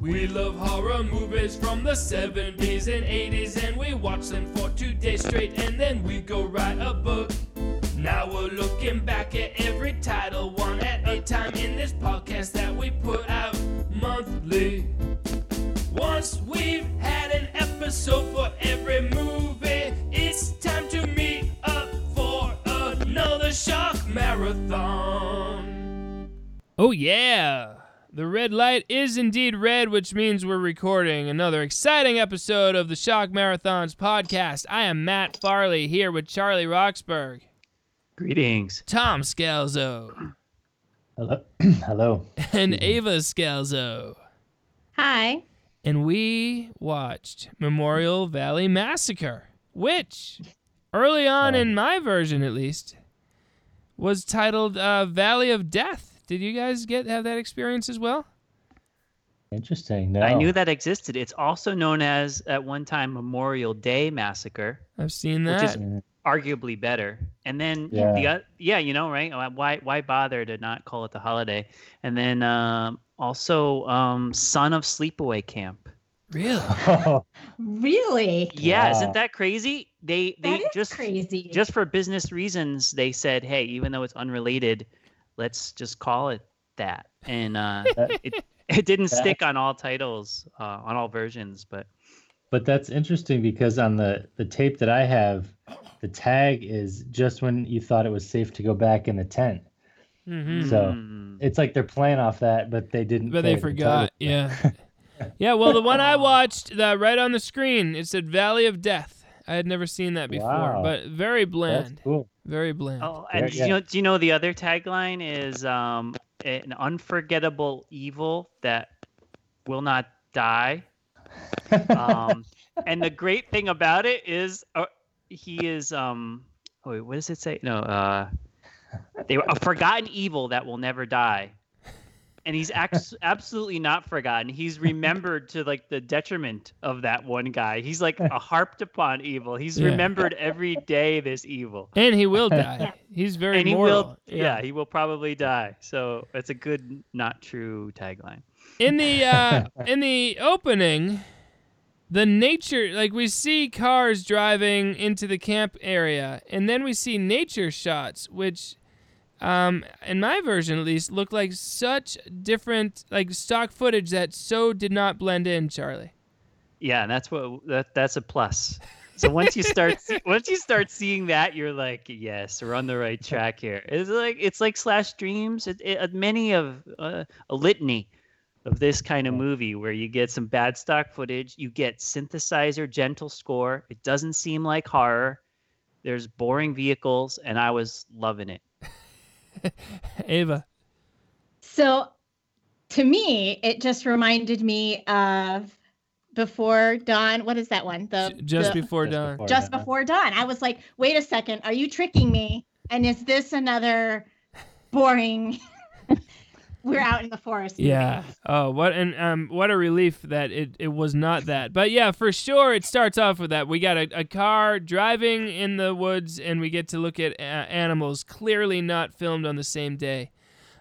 We love horror movies from the 70s and 80s, and we watch them for two days straight, and then we go write a book. Now we're looking back at every title, one at a time, in this podcast that we put out monthly. Once we've had an episode for every movie, it's time to meet up for another shock Marathon. Oh, yeah! The red light is indeed red, which means we're recording another exciting episode of the Shock Marathons podcast. I am Matt Farley here with Charlie Roxburgh, Greetings. Tom Scalzo, Hello. Hello. and Ava Scalzo. Hi. And we watched Memorial Valley Massacre, which, early on in my version at least, was titled uh, Valley of Death. Did you guys get have that experience as well? Interesting. No. I knew that existed. It's also known as, at one time, Memorial Day Massacre, I've seen that. Which that. is- arguably better. And then Yeah. the yeah, you know, right? Why why bother to not call it the holiday? And then um, also um, Son of Sleepaway Camp. really? Really? Yeah, Wow. isn't that crazy? They they That is just crazy. just for business reasons they said, hey, even though it's unrelated, let's just call it that. And uh, it it didn't That- stick on all titles, uh, on all versions, but but that's interesting because on the the tape that I have, the tag is just when you thought it was safe to go back in the tent. hmm So, Mm. It's like they're playing off that, but they didn't. But they forgot. title. Yeah. yeah. Well, the one I watched, the, right on the screen, it said Valley of Death. I had never seen that before, Wow. but very That's bland. cool. Very bland. Oh, Yeah, and do yeah. you know? Do you know the other tagline is um, an unforgettable evil that will not die. Um, and the great thing about it is, uh, he is um, oh, wait, what does it say? No, uh, they were a forgotten evil that will never die. And he's absolutely not forgotten. He's remembered to like the detriment of that one guy. He's like a harped upon evil. He's Yeah. remembered every day this evil and he will die. He's very and he mortal. will yeah. he will probably die so it's a good not true tagline in the uh in the opening the nature like we see cars driving into the camp area and then we see nature shots which um in my version at least looked like such different like stock footage that so did not blend in charlie. Yeah and that's what that that's a plus. So once you start once you start seeing that you're like yes we're on the right track here. It's like it's like slash dreams. It, it, many of uh, a litany of this kind of movie where you get some bad stock footage you get synthesizer gentle score. It doesn't seem like horror. There's boring vehicles and i was loving it ava so, to me, it just reminded me of Before Dawn. What is that one? The just the- before Just dawn before Just dawn. Before Dawn. I was like, wait a second, are you tricking me? And is this another boring? We're out in the forest. Yeah. Oh, what and um, what a relief that it, it was not that. But yeah, for sure, it starts off with that. We got a, a car driving in the woods, and we get to look at uh, animals clearly not filmed on the same day,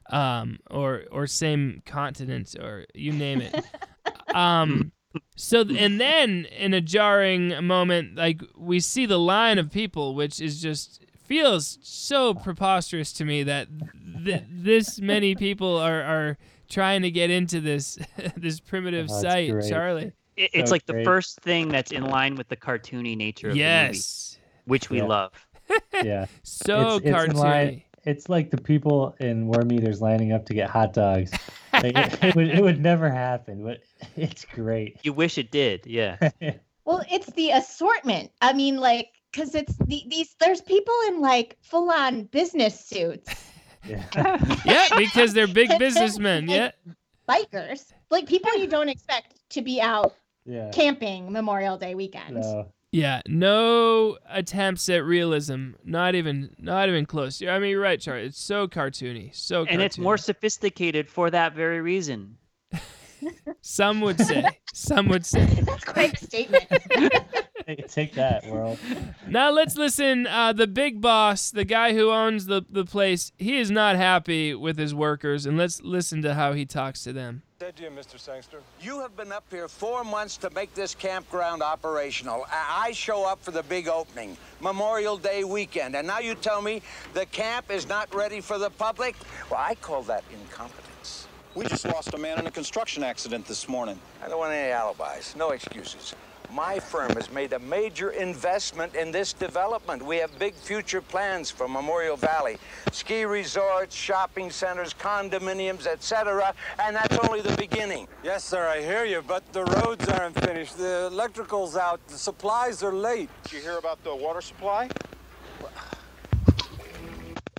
um, or or same continent, or you name it. um. So and then in a jarring moment, like we see the line of people, which is just feels so preposterous to me that th- this many people are are trying to get into this this primitive Oh, that's site, great. Charlie. It, it's So like the first thing that's in line with the cartoony nature of the movie, Yes, which we Yeah. love. Yeah. so it's, it's cartoony. line- It's like the people in Worm Eaters lining up to get hot dogs. Like, it, it would, it would never happen, but it's great. You wish it did, yeah. Well, it's the assortment. I mean, like, because it's the, these. There's people in like full on business suits, Yeah. yeah, because they're big businessmen. Yeah, bikers, like people you don't expect to be out Yeah. camping Memorial Day weekend. No. yeah. No attempts at realism. Not even not even close. I mean, you're right, Charlie. It's so cartoony. So and it's more sophisticated for that very reason. Some would say. Some would say. That's quite a statement. Take, take that, world. Now let's listen. Uh, the big boss, the guy who owns the, the place, he is not happy with his workers, and let's listen to how he talks to them. Said to you, Mr. Sangster. You have been up here four months to make this campground operational. I I show up for the big opening, Memorial Day weekend, and now you tell me the camp is not ready for the public? Well, I call that incompetence. We just lost a man in a construction accident this morning. I don't want any alibis, no excuses. My firm has made a major investment in this development. We have big future plans for Memorial Valley. Ski resorts, shopping centers, condominiums, etc. And that's only the beginning. Yes, sir, I hear you, but the roads aren't finished. The electrical's out. The supplies are late. Did you hear about the water supply?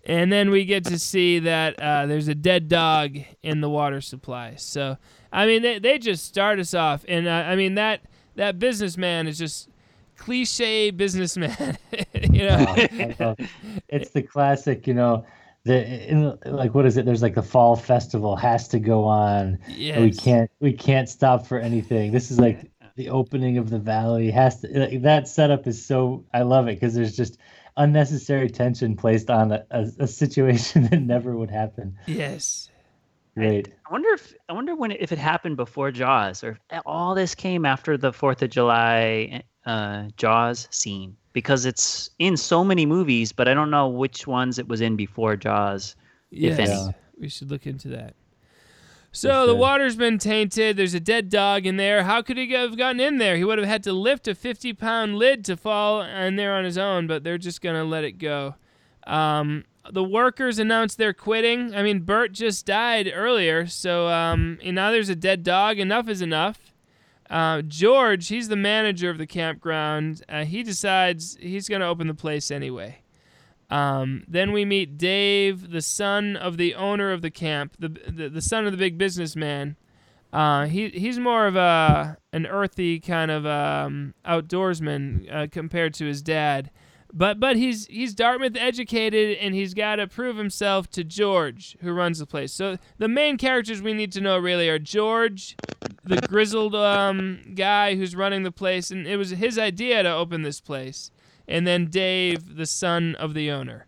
And then we get to see that uh, there's a dead dog in the water supply. So, I mean, they, they just start us off. And, uh, I mean, that, that businessman is just cliche businessman. you know? Oh, it's the classic, you know. The in, like what is it? There's like the fall festival has to go on. and We can't we can't stop for anything. This is like the opening of the valley has to like, that setup is so I love it because there's just unnecessary tension placed on a, a, a situation that never would happen. Yes. Great. I wonder if I wonder when if it happened before Jaws or if all this came after the Fourth of July uh, Jaws scene because it's in so many movies, but I don't know which ones it was in before Jaws. If Yes. any. We should look into that. So the water's been tainted. There's a dead dog in there. How could he have gotten in there? He would have had to lift a 50 pound lid to fall in there on his own, but they're just going to let it go. Um, the workers announced they're quitting. I mean, Bert just died earlier, so um, and now there's a dead dog. Enough is enough. Uh, George, he's the manager of the campground. Uh, he decides he's going to open the place anyway. Um, then we meet Dave, the son of the owner of the camp, the the, the son of the big businessman. Uh, he he's more of a an earthy kind of um, outdoorsman uh, compared to his dad, but but he's he's Dartmouth educated and he's got to prove himself to George, who runs the place. So the main characters we need to know really are George, the grizzled um, guy who's running the place, and it was his idea to open this place and then Dave, the son of the owner.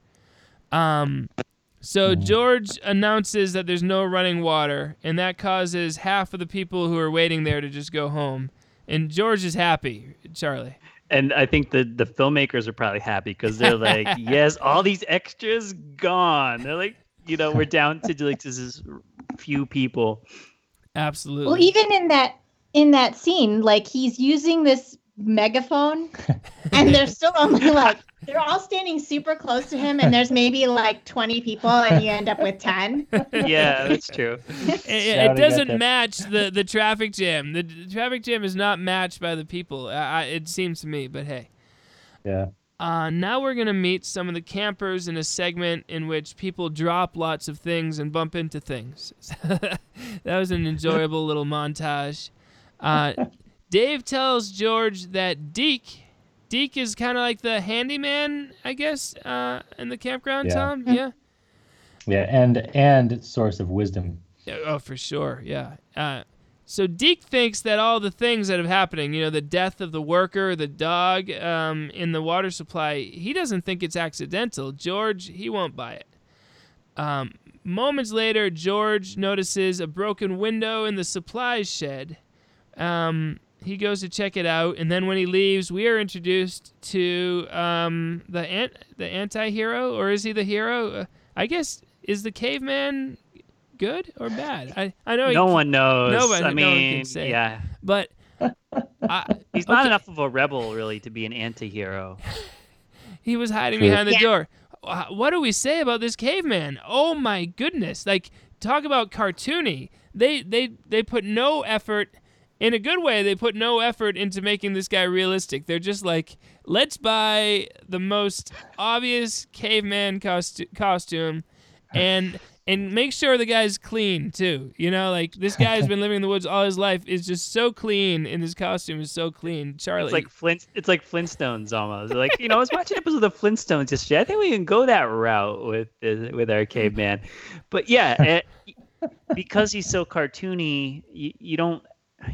Um, so George announces that there's no running water, and that causes half of the people who are waiting there to just go home. And George is happy, Charlie. And I think the the filmmakers are probably happy because they're like, yes, all these extras gone. They're like, you know, we're down to like just this few people. Absolutely. Well, even in that in that scene, like he's using this megaphone, and there's still only like they're all standing super close to him, and there's maybe like 20 people, and you end up with 10. Yeah, that's true. it, it doesn't match the, the traffic jam. The, the traffic jam is not matched by the people. I, I, it seems to me, but hey. Yeah. Uh, now we're going to meet some of the campers in a segment in which people drop lots of things and bump into things. that was an enjoyable little montage. Uh, Dave tells George that Deke, Deke is kind of like the handyman, I guess, uh, in the campground, Yeah. Tom? Yeah? Yeah, and and source of wisdom. Oh, for sure. Yeah. Uh, so Deke thinks that all the things that have happening, you know, the death of the worker, the dog um, in the water supply, he doesn't think it's accidental. George, he won't buy it. Um, moments later, George notices a broken window in the supplies shed. Um, he goes to check it out, and then when he leaves, we are introduced to um, the an- the anti-hero, or is he the hero? Uh, I guess is the caveman good or bad? I I know he No one knows. Nobody- I no one can say. yeah, but I, he's not Okay. enough of a rebel really to be an anti-hero. he was hiding True. behind the Yeah. door. What do we say about this caveman? Oh my goodness! Like talk about cartoony. They they they put no effort. In a good way, they put no effort into making this guy realistic. They're just like, let's buy the most obvious caveman costu- costume, and and make sure the guy's clean too. You know, like this guy has been living in the woods all his life. Is just so clean, and his costume is so clean. Charlie, It's like Flint. It's like Flintstones almost. Like you know, I was watching episodes of the Flintstones yesterday. I think we can go that route with with our caveman. But yeah, eh, because he's so cartoony, you, you don't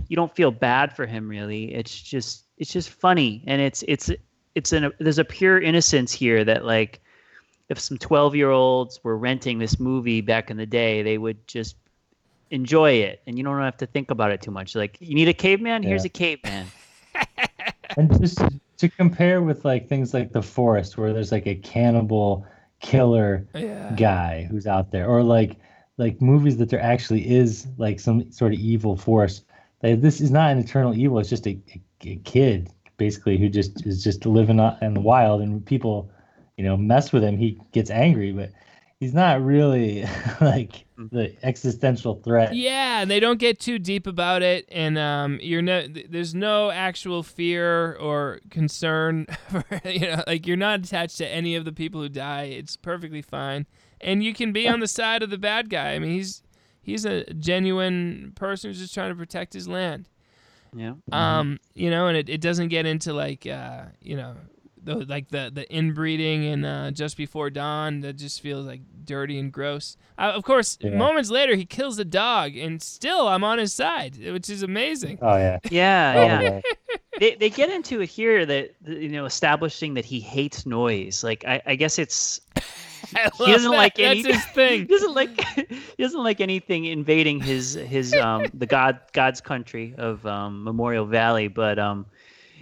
you don't feel bad for him really. It's just it's just funny and it's it's it's an there's a pure innocence here that like if some 12 year olds were renting this movie back in the day, they would just enjoy it and you don't have to think about it too much. Like you need a caveman, here's Yeah. a caveman. and just to, to compare with like things like the forest where there's like a cannibal killer Yeah. guy who's out there or like like movies that there actually is like some sort of evil force like, this is not an eternal evil it's just a, a, a kid basically who just is just living out in the wild and people you know mess with him he gets angry but he's not really like the existential threat Yeah, and they don't get too deep about it, and um, you're no, there's no actual fear or concern, for, you know, like you're not attached to any of the people who die. It's perfectly fine, and you can be on the side of the bad guy. I mean, he's he's a genuine person who's just trying to protect his land. Yeah. Um, you know, and it, it doesn't get into like uh, you know, the, like the the inbreeding and uh, just before dawn that just feels like dirty and gross. Uh, of course, Yeah. moments later he kills a dog, and still I'm on his side, which is amazing. oh yeah Yeah, Oh, yeah. yeah. they they get into it here that you know establishing that he hates noise. Like I, I guess it's I he doesn't that. like any. That's his he doesn't like he doesn't like anything invading his his um the god God's country of um Memorial Valley. But um,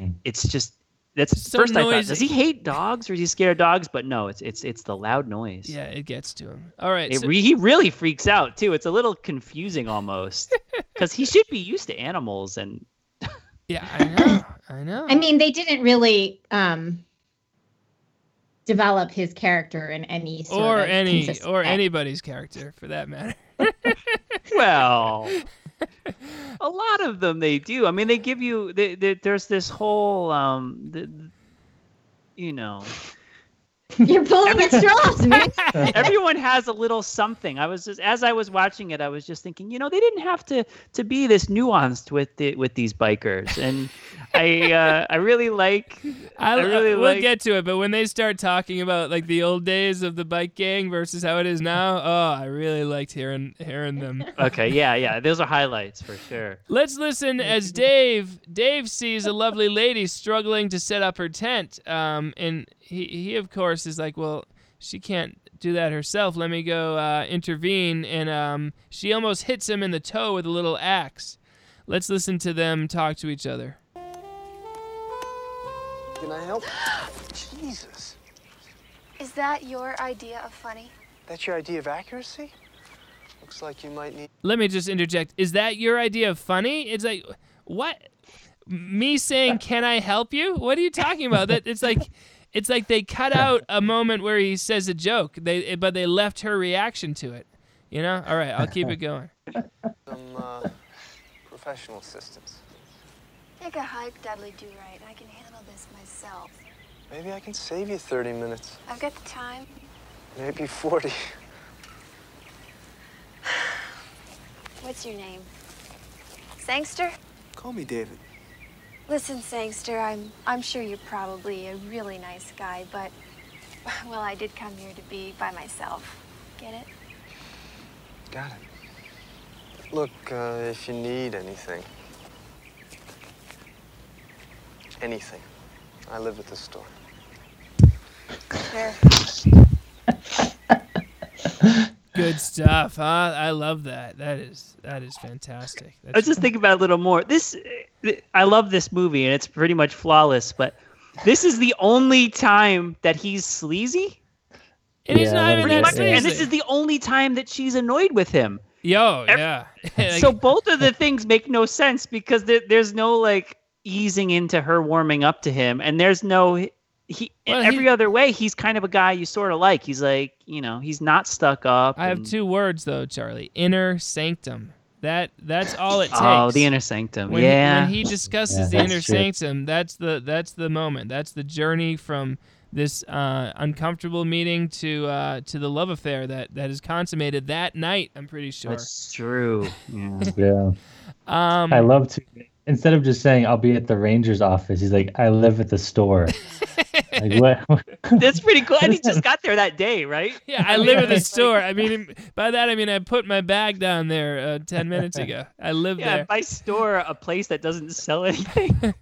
Mm. it's just that's So first I thought noisy. does he hate dogs or is he scared of dogs? But no, it's it's it's the loud noise. Yeah, it gets to him. All right. It so- re- he really freaks out too. It's a little confusing almost because he should be used to animals and yeah, I know. I know. I mean, they didn't really um, develop his character in any sort or of any or way. anybody's character for that matter. Well, a lot of them they do. I mean, they give you they, they, there's this whole um, the, you know, You're pulling at straws, man. everyone has a little something. I was just as I was watching it, I was just thinking, you know, they didn't have to to be this nuanced with the, with these bikers, and I uh, I really like. I, I really we'll like- get to it, but when they start talking about like the old days of the bike gang versus how it is now, oh, I really liked hearing hearing them. Okay, yeah, yeah, those are highlights for sure. Let's listen as Dave Dave sees a lovely lady struggling to set up her tent, um, and he he of course is like, well, she can't do that herself. Let me go uh, intervene, and um, she almost hits him in the toe with a little axe. Let's listen to them talk to each other. Can I help? Jesus. Is that your idea of funny? That's your idea of accuracy? Looks like you might need. Let me just interject. Is that your idea of funny? It's like what? Me saying, "Can I help you?" What are you talking about? That it's like it's like they cut out a moment where he says a joke. They but they left her reaction to it. You know? All right, I'll keep it going. Some uh, professional assistance. Take a hike, Dudley Do Right. I can handle this myself. Maybe I can save you 30 minutes. I've got the time. Maybe 40. What's your name? Sangster? Call me David. Listen, Sangster, I'm I'm sure you're probably a really nice guy, but well, I did come here to be by myself. Get it? Got it. Look, uh, if you need anything. Anything. I live at the store. Sure. Good stuff, huh? I love that. That is that is fantastic. I was That's, just thinking about it a little more. This, I love this movie, and it's pretty much flawless. But this is the only time that he's sleazy, and he's Yeah, not even that much, and this is the only time that she's annoyed with him. Yo, ev- yeah. Like, so both of the things make no sense because there, there's no like easing into her warming up to him, and there's no he. Well, every he- other way, he's kind of a guy you sort of like. He's like, you know, he's not stuck up. I have two words though, Charlie. Inner sanctum. That that's all it takes. Oh, the inner sanctum. when yeah. He, when he discusses Yeah, the inner true. sanctum, that's the that's the moment. That's the journey from this uh, uncomfortable meeting to uh, to the love affair that that is consummated that night. I'm pretty sure. That's true. Yeah. yeah Um, I love to instead of just saying I'll be at the Rangers office, he's like, I live at the store. Like, what? That's pretty cool. And he just got there that day, right? Yeah, I live at the store. I mean, by that I mean I put my bag down there uh, ten minutes ago. I live Yeah, there. if I store a place that doesn't sell anything.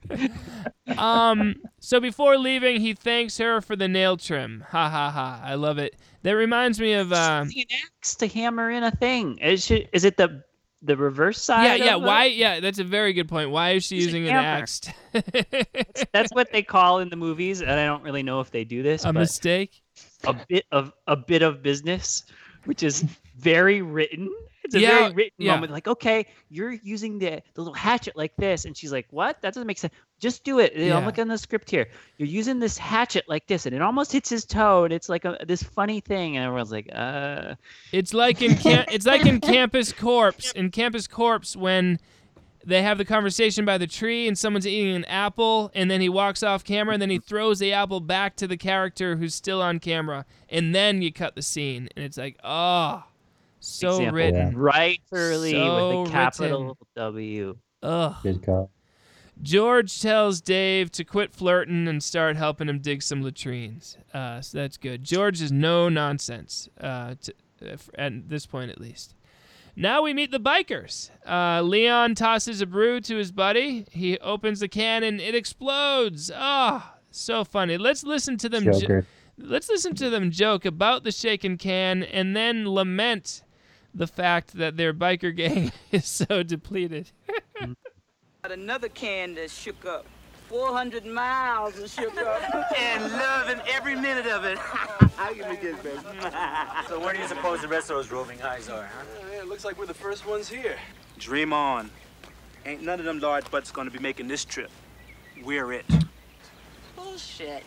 Um. So before leaving, he thanks her for the nail trim. Ha ha ha! I love it. That reminds me of. Using an axe to hammer in a thing. Is, she, is it the the reverse side? yeah, yeah. Why? Yeah, that's a very good point. Why is she using an axe? That's what they call in the movies, and I don't really know if they do this. a mistake. a bit of a bit of business, which is very written. It's a Yeah, very written yeah. moment. Like, okay, you're using the, the little hatchet like this, and she's like, "What? That doesn't make sense. Just do it." Yeah. I'm looking at the script here. You're using this hatchet like this, and it almost hits his toe, and it's like a, this funny thing, and everyone's like, "Uh." It's like in cam- it's like in Campus Corpse. In Campus Corpse, when they have the conversation by the tree and someone's eating an apple, and then he walks off camera, and then he throws the apple back to the character who's still on camera, and then you cut the scene, and it's like, oh, so example, written. right early So with a capital written. W. Ugh. Good call. George tells Dave to quit flirting and start helping him dig some latrines. Uh, so that's good. George is no nonsense uh, to, uh, at this point, at least. Now we meet the bikers. Uh, Leon tosses a brew to his buddy. He opens the can and it explodes. Ah, so funny. Let's listen to them. jo- let's listen to them joke about the shaken can and then lament the fact that their biker gang is so depleted. Got another can that shook up. 400 miles and shook up. and loving every minute of it. Give me this, baby. So where do you suppose the rest of those roving eyes are, huh? it looks like we're the first ones here. Dream on. Ain't none of them large butts gonna be making this trip. We're it. Bullshit.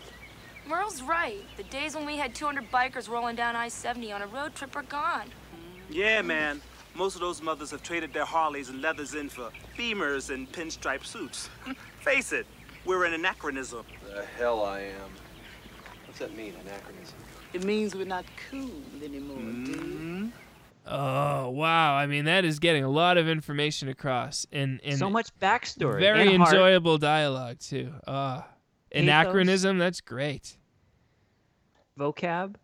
Merle's right. The days when we had 200 bikers rolling down I-70 on a road trip are gone. Yeah, man. Most of those mothers have traded their Harleys and leathers in for Beemers and pinstripe suits. Face it, we're an anachronism. The hell I am. What's that mean, anachronism? It means we're not cool anymore, dude. Oh wow! I mean, that is getting a lot of information across, and and so much backstory. very and heart. enjoyable dialogue too. Ah, anachronism. That's great. vocab.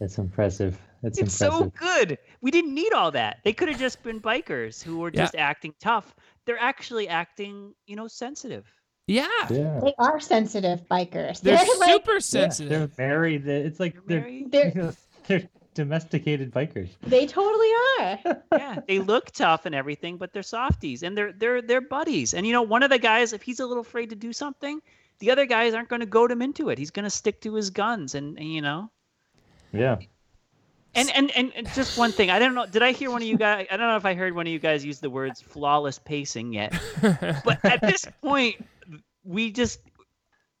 That's impressive. That's It's so good. We didn't need all that. They could have just been bikers who were Yeah. just acting tough. They're actually acting, you know, sensitive. Yeah, yeah. They are sensitive bikers. they're, like, super Yeah, sensitive. they're very. It's like they're Very- They're- you know, they're domesticated bikers. they totally are. yeah, they look tough and everything, but they're softies and they're they're they're buddies. And you know, one of the guys, if he's a little afraid to do something, the other guys aren't going to goad him into it. He's going to stick to his guns, and, and you know. Yeah. And, and and and just one thing, I don't know. Did I hear one of you guys? I don't know if I heard one of you guys use the words "flawless pacing" yet. But at this point, we just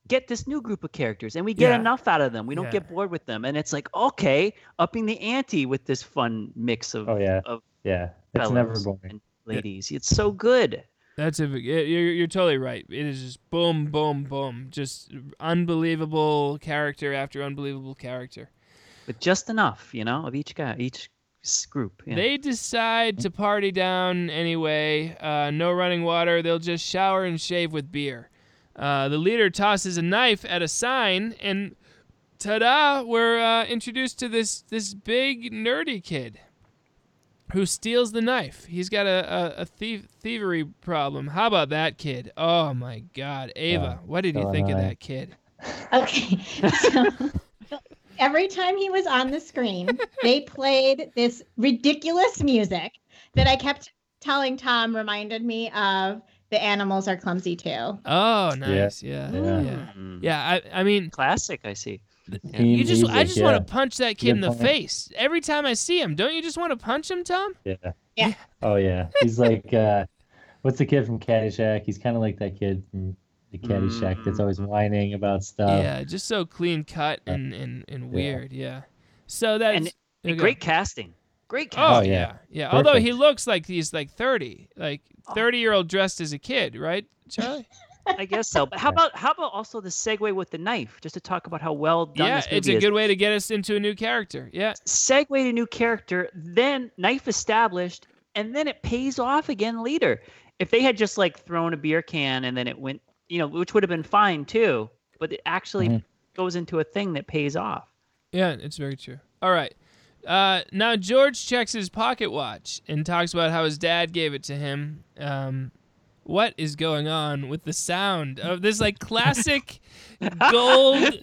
get this new group of characters, and we get Yeah. enough out of them. We don't Yeah. get bored with them, and it's like okay, upping the ante with this fun mix of Oh yeah. of Yeah. It's never fellows boring. and ladies. It's so good. That's a you're you're totally right. It is just boom, boom, boom, just unbelievable character after unbelievable character. But just enough, you know, of each guy, each group. Yeah. They decide to party down anyway. Uh, no running water. They'll just shower and shave with beer. Uh, the leader tosses a knife at a sign, and ta-da! We're uh, introduced to this this big nerdy kid who steals the knife. He's got a a, a thief, thievery problem. How about that kid? Oh my God, Ava, what did you think of that kid? Okay. So every time he was on the screen, they played this ridiculous music that I kept telling Tom reminded me of The Animals Are Clumsy Too. Oh, nice. Yeah, yeah, Yeah. yeah. Mm. I, I mean, Classic, I see. Yeah. You just, I just yeah. want to punch that kid in the Good point. face every time I see him. Don't you just want to punch him, Tom? Yeah. Yeah. Oh yeah. He's like uh what's the kid from Caddyshack? He's kinda like that kid from the Caddyshack that's mm. always whining about stuff. yeah, just so clean cut uh, and and, and weird. Yeah. So that's And- oh, okay. Great casting. Great Oh yeah, oh, yeah. yeah. Although he looks like he's like thirty, like Oh. thirty year old dressed as a kid, right, Charlie? I guess so. But how about how about also the segue with the knife, just to talk about how well done yeah, this movie it's a is. good way to get us into a new character. Yeah. segue to new character, then knife established, and then it pays off again later. If they had just like thrown a beer can and then it went, you know, which would have been fine too, but it actually Mhm. goes into a thing that pays off. Yeah, it's very true. All right. Uh, now George checks his pocket watch and talks about how his dad gave it to him. Um, what is going on with the sound of this like classic gold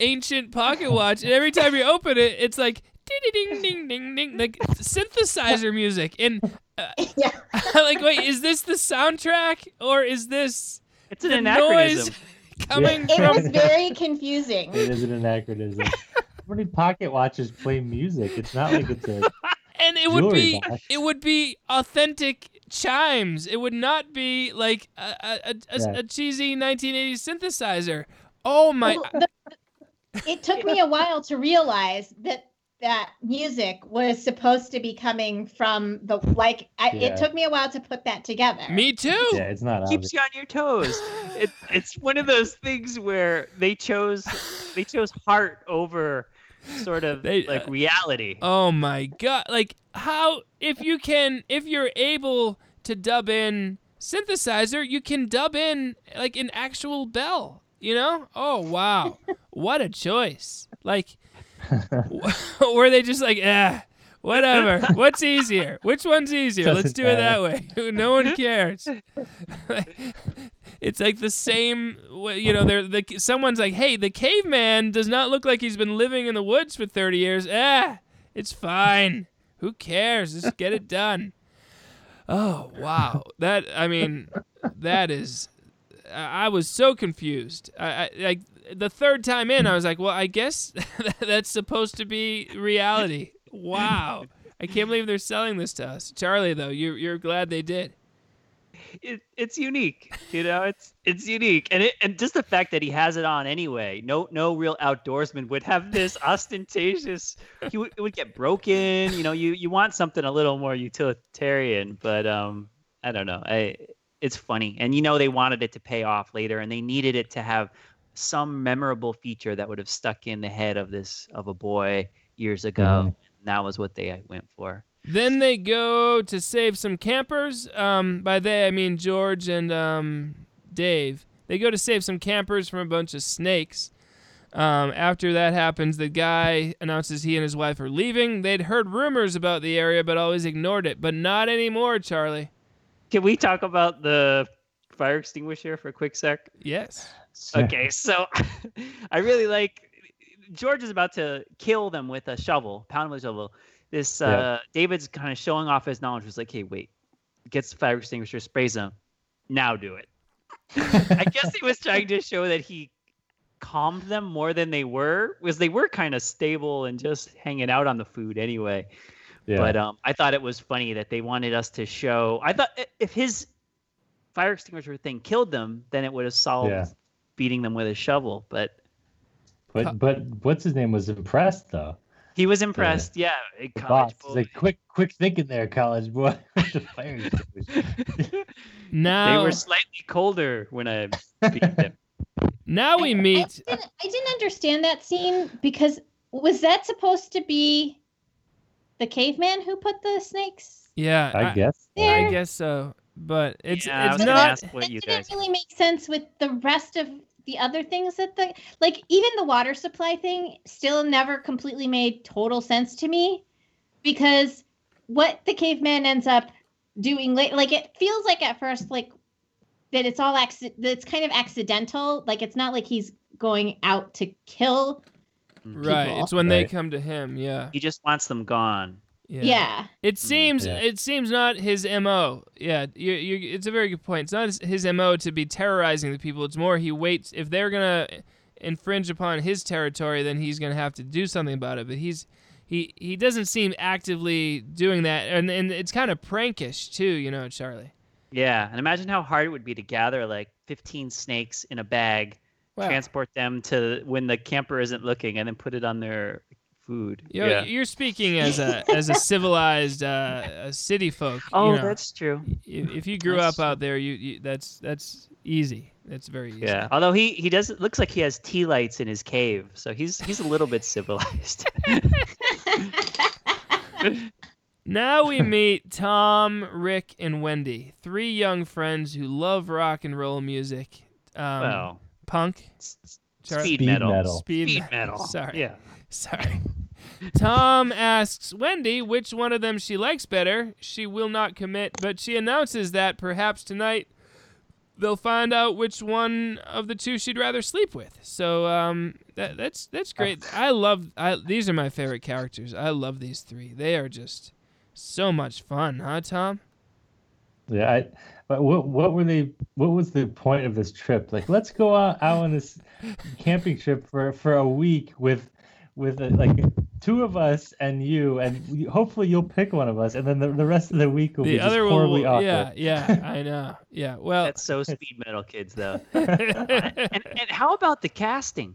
ancient pocket watch? And every time you open it, it's like ding ding ding ding ding like synthesizer music. And uh, like, wait, is this the soundtrack or is this It's an the anachronism. noise coming It from? was very confusing. It is an anachronism. How many pocket watches play music? It's not like it's a. and it would be box. it would be authentic chimes. It would not be like a a, a, a, Yeah. a cheesy 1980s synthesizer. Oh my! Well, the- it took me a while to realize that that music was supposed to be coming from the like I, Yeah. it took me a while to put that together Me too. Yeah, it's not obvious. keeps you on your toes. It, it's one of those things where they chose they chose heart over sort of They, like uh, reality. Oh my god! Like how if you can if you're able to dub in synthesizer, you can dub in like an actual bell. You know? Oh wow! what a choice! Like, were they just like, ah, whatever? What's easier? Which one's easier? Let's do it that way. no one cares. it's like the same. You know, they're the someone's like, hey, the caveman does not look like he's been living in the woods for thirty years. Ah, it's fine. Who cares? Just get it done. Oh wow, that I mean, that is. I I was so confused. I, I like the third time in, I was like, well, I guess that's supposed to be reality. Wow, I can't believe they're selling this to us, Charlie. Though you're you're glad they did. It, it's unique, you know. It's it's unique, and it and just the fact that he has it on anyway. No no real outdoorsman would have this ostentatious. He would it would get broken. You know, you you want something a little more utilitarian, but um, I don't know. I it's funny, and you know they wanted it to pay off later, and they needed it to have some memorable feature that would have stuck in the head of this of a boy years ago. Mhm. That was what they went for. Then they go to save some campers. Um, by they, I mean George and um, Dave. They go to save some campers from a bunch of snakes. Um, after that happens, the guy announces he and his wife are leaving. They'd heard rumors about the area, but always ignored it. But not anymore, Charlie. Can we talk about the fire extinguisher for a quick sec? Yes. Okay, so I really like George is about to kill them with a shovel, pound with a shovel. This uh, Yeah. David's kind of showing off his knowledge. Was like, hey, wait, gets the fire extinguisher, sprays them. Now do it. I guess he was trying to show that he calmed them more than they were, because they were kind of stable and just hanging out on the food anyway. Yeah. But um, I thought it was funny that they wanted us to show. I thought if his fire extinguisher thing killed them, then it would have solved Yeah. Beating them with a shovel. But but but what's his name was impressed though. he was impressed. Yeah, The college boss. Boy. like, quick, quick thinking there, college boy. The fire extinguisher. Now, They were slightly colder when I beat them. now we I meet. didn't, I didn't understand that scene because was that supposed to be the caveman who put the snakes Yeah, I guess. I, guess so. But it's Yeah, it's not. ask what That you didn't guys. really make sense with the rest of the other things that the like even the water supply thing still never completely made total sense to me because what the caveman ends up doing late like it feels like at first like that it's all acci- that it's kind of accidental like it's not like he's going out to kill Right. It's when they come to him. Yeah. He just wants them gone. Yeah. yeah, It mm, seems yeah. it seems not his mo. Yeah, you, you, it's a very good point. It's not his, his mo to be terrorizing the people. It's more he waits if they're gonna infringe upon his territory, then he's gonna have to do something about it. But he's he he doesn't seem actively doing that, and and it's kind of prankish too, you know, Charlie. Yeah, and imagine how hard it would be to gather like 15 snakes in a bag, Wow. transport them to when the camper isn't looking, and then put it on their food. You're, yeah. you're speaking as a as a civilized uh, a city folk. Oh, you know. that's true. if, if you grew that's up out there, you, you that's that's easy. That's very easy. Yeah. Although he he does it looks like he has tea lights in his cave, so he's he's a little bit civilized. Now we meet Tom, Rick, and Wendy, three young friends who love rock and roll music. Um, well, punk, Char- Speed Speed metal. metal. Speed, Speed me- metal. Sorry. Yeah. Sorry. Tom asks Wendy which one of them she likes better. She will not commit, but she announces that perhaps tonight they'll find out which one of the two she'd rather sleep with. So um, that, that's that's great. I love. I, these are my favorite characters. I love these three. They are just so much fun, huh, Tom? Yeah, I, but what what were they? What was the point of this trip? Like, let's go out, out on this camping trip for for a week with with uh like two of us and you, and hopefully you'll pick one of us, and then the, the rest of the week will be The just other horribly will. awkward. Yeah, yeah. I know. Yeah. Well. That's so speed metal kids though. and, and how about the casting?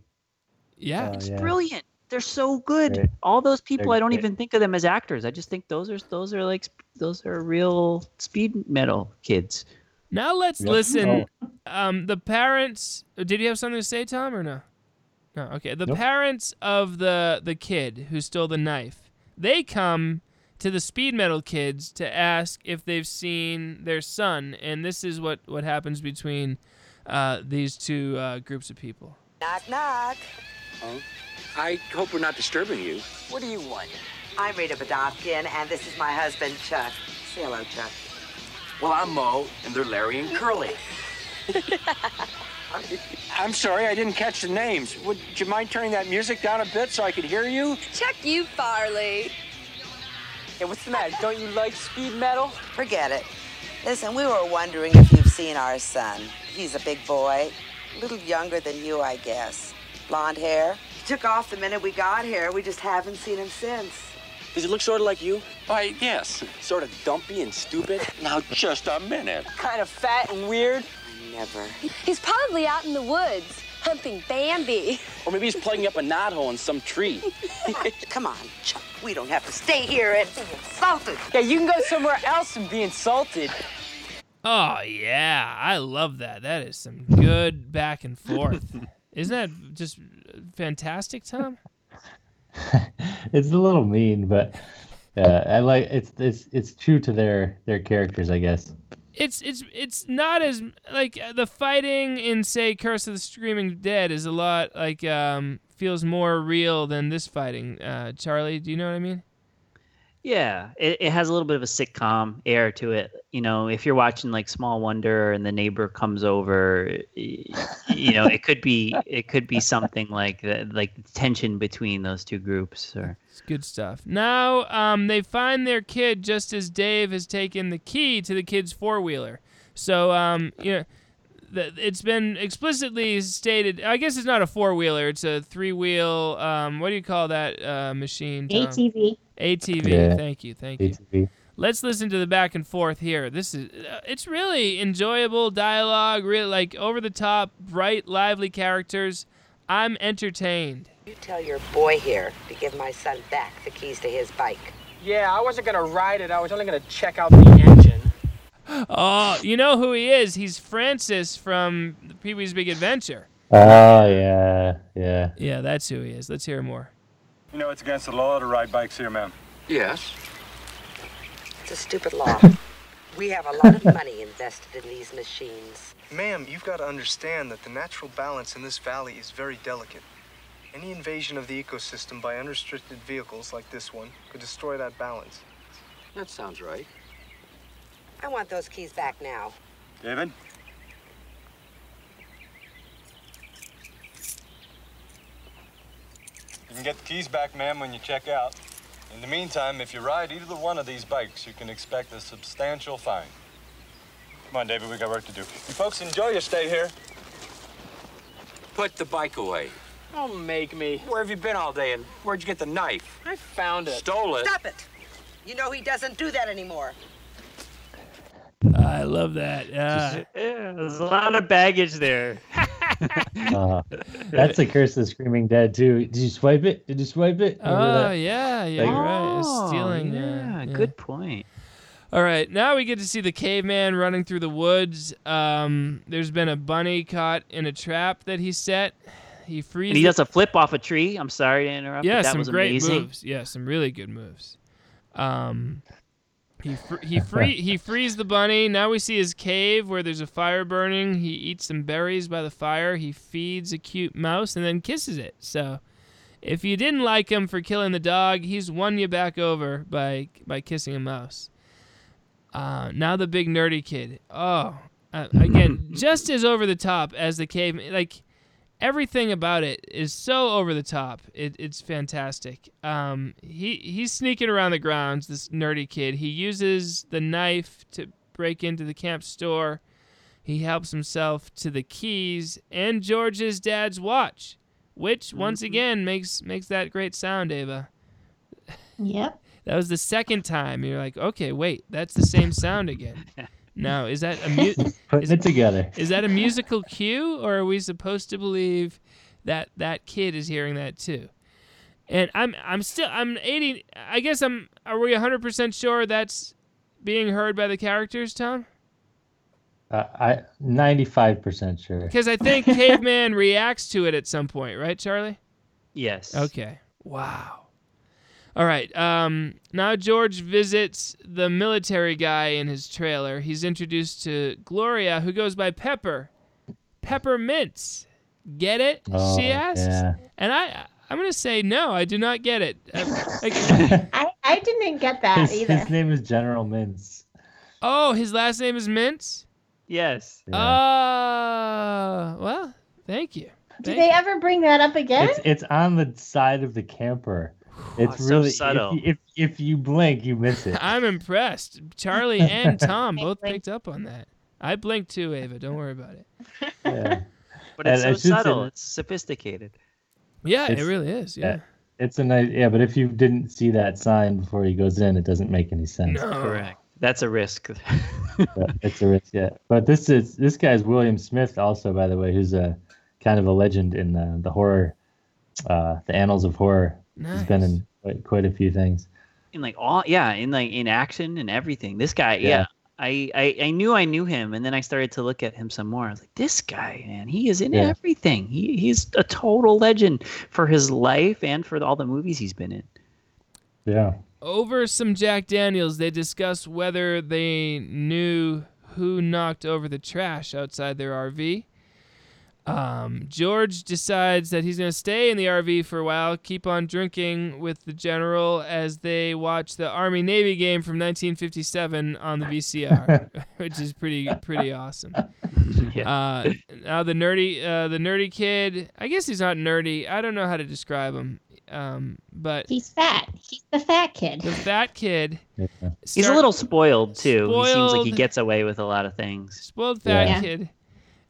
yeah. Oh, It's yeah. brilliant. They're so good. Great. All those people, They're I don't great. even think of them as actors. I just think those are those are like those are real speed metal kids. Now let's Yep. listen. Oh. Um, the parents. Did you have something to say, Tom, or no? No. Okay. The Nope. parents of the the kid who stole the knife. They come to the speed metal kids to ask if they've seen their son, and this is what what happens between uh, these two uh, groups of people. Knock, knock. I hope we're not disturbing you. What do you want? I'm Rita Badovkin, and this is my husband, Chuck. Say hello, Chuck. Well, I'm Moe, and they're Larry and Curly. I'm sorry, I didn't catch the names. Would you mind turning that music down a bit so I could hear you? Check you, Farley. Hey, what's the matter? Don't you like speed metal? Forget it. Listen, we were wondering if you've seen our son. He's a big boy, a little younger than you, I guess. Blonde hair. He took off the minute we got here. We just haven't seen him since. Does he look sort of like you? Why, yes. Sort of dumpy and stupid. Now, just a minute. Kind of fat and weird. Never. He's probably out in the woods, humping Bambi. Or maybe he's plugging up a knothole in some tree. Come on, Chuck. We don't have to stay here and be insulted. Yeah, you can go somewhere else and be insulted. Oh yeah, I love that. That is some good back and forth. Isn't that just fantastic, Tom? it's a little mean, but uh, I like it's it's it's true to their their characters, I guess. It's it's it's not as like uh, the fighting in say Curse of the Screaming Dead is a lot like um feels more real than this fighting. Uh, Charlie, do you know what I mean? Yeah, it, it has a little bit of a sitcom air to it. You know, if you're watching like Small Wonder and the neighbor comes over, you know, it could be it could be something like that, like the tension between those two groups. Or It's good stuff. Now um they find their kid just as Dave has taken the key to the kid's four wheeler. So um you know. It's been explicitly stated. I guess it's not a four wheeler. It's a three wheel. Um, what do you call that uh, machine? Tom? ATV. ATV. Yeah. Thank you. Thank you. Let's listen to the back and forth here. This is uh, it's really enjoyable dialogue, really like over the top, bright, lively characters. I'm entertained. You tell your boy here to give my son back the keys to his bike. Yeah, I wasn't gonna ride it. I was only gonna check out the engine. Oh, you know who he is? He's Francis from Pee Wee's Big Adventure. Oh yeah, yeah. Yeah, that's who he is. Let's hear more. You know it's against the law to ride bikes here, ma'am. Yes. It's a stupid law. we have a lot of money invested in these machines. Ma'am, you've got to understand that the natural balance in this valley is very delicate. Any invasion of the ecosystem by unrestricted vehicles like this one could destroy that balance. That sounds right. I want those keys back now. David? You can get the keys back, ma'am, when you check out. In the meantime, if you ride either one of these bikes, you can expect a substantial fine. Come on, David, we got work to do. You folks enjoy your stay here. Put the bike away. Don't make me. Where have you been all day, and where'd you get the knife? I found it. Stole it. Stop it! You know he doesn't do that anymore. I love that. Yeah. yeah, there's a lot of baggage there. Uh, that's the curse of screaming dead too. Did you swipe it? Did you swipe it? Remember Oh that? yeah, yeah, Like- you're right. It's Oh, stealing. yeah, uh, yeah. good point. All right, now we get to see the caveman running through the woods. Um, there's been a bunny caught in a trap that he set. He frees. And he it- does a flip off a tree. I'm sorry to interrupt. yeah, but that some was great amazing. moves. Yeah, some really good moves. Um, He fr- he free he frees the bunny. Now we see his cave where there's a fire burning. He eats some berries by the fire. He feeds a cute mouse and then kisses it. So, if you didn't like him for killing the dog, he's won you back over by by kissing a mouse. Uh, now the big nerdy kid. Oh, uh, again, just as over the top as the cave. Like everything about it is so over the top. It, it's fantastic. Um, he he's sneaking around the grounds. This nerdy kid. He uses the knife to break into the camp store. He helps himself to the keys and George's dad's watch, which once again makes makes that great sound, Ava. Yep. That was the second time. You're like, okay, wait, that's the same sound again. Now, is that a mu- Putting it together. is that a musical cue, or are we supposed to believe that that kid is hearing that too? And I'm I'm still I'm 80. I guess I'm. Are we 100 percent sure that's being heard by the characters, Tom? Uh, I 95% sure. Because I think Caveman reacts to it at some point, right, Charlie? Yes. Okay. Wow. All right. Um, now George visits the military guy in his trailer. He's introduced to Gloria, who goes by Pepper. Peppermints. Get it? Oh, she asks. yeah. And I, I'm gonna say no. I do not get it. Uh, like- I, I didn't get that His, either. his name is General Mintz. oh, his last name is Mintz. Yes. Oh, well, thank you. Do they you. ever bring that up again? It's it's on the side of the camper. It's so really subtle. If, you- if if you blink, you miss it. I'm impressed. Charlie and Tom both picked up on that. I blinked too, Ava. Don't worry about it. Yeah. But it's And so should say subtle. It's sophisticated. Yeah, it really is. Yeah. It's a nice yeah, but if you didn't see that sign before he goes in, it doesn't make any sense. No. Correct. That's a risk. But it's a risk, yeah. But this is this guy's William Smith, also by the way, who's a kind of a legend in the, the horror, uh, the annals of horror. He's been in quite, quite a few things. in like all yeah in like in action and everything this guy yeah, Yeah. I, I i knew i knew him and then i started to look at him some more i was like this guy man he is in Yeah. everything he, he's a total legend for his life and for all the movies he's been in Yeah. Over some Jack Daniels, they discuss whether they knew who knocked over the trash outside their RV. Um, George decides that he's going to stay in the RV for a while, keep on drinking with the general as they watch the Army Navy game from 1957 on the VCR, which is pretty pretty awesome. Uh, now the nerdy uh, the nerdy kid, I guess he's not nerdy. I don't know how to describe him. Um, but He's fat. He's the fat kid. the fat kid he's a little spoiled too he seems like he gets away with a lot of things spoiled fat Yeah. kid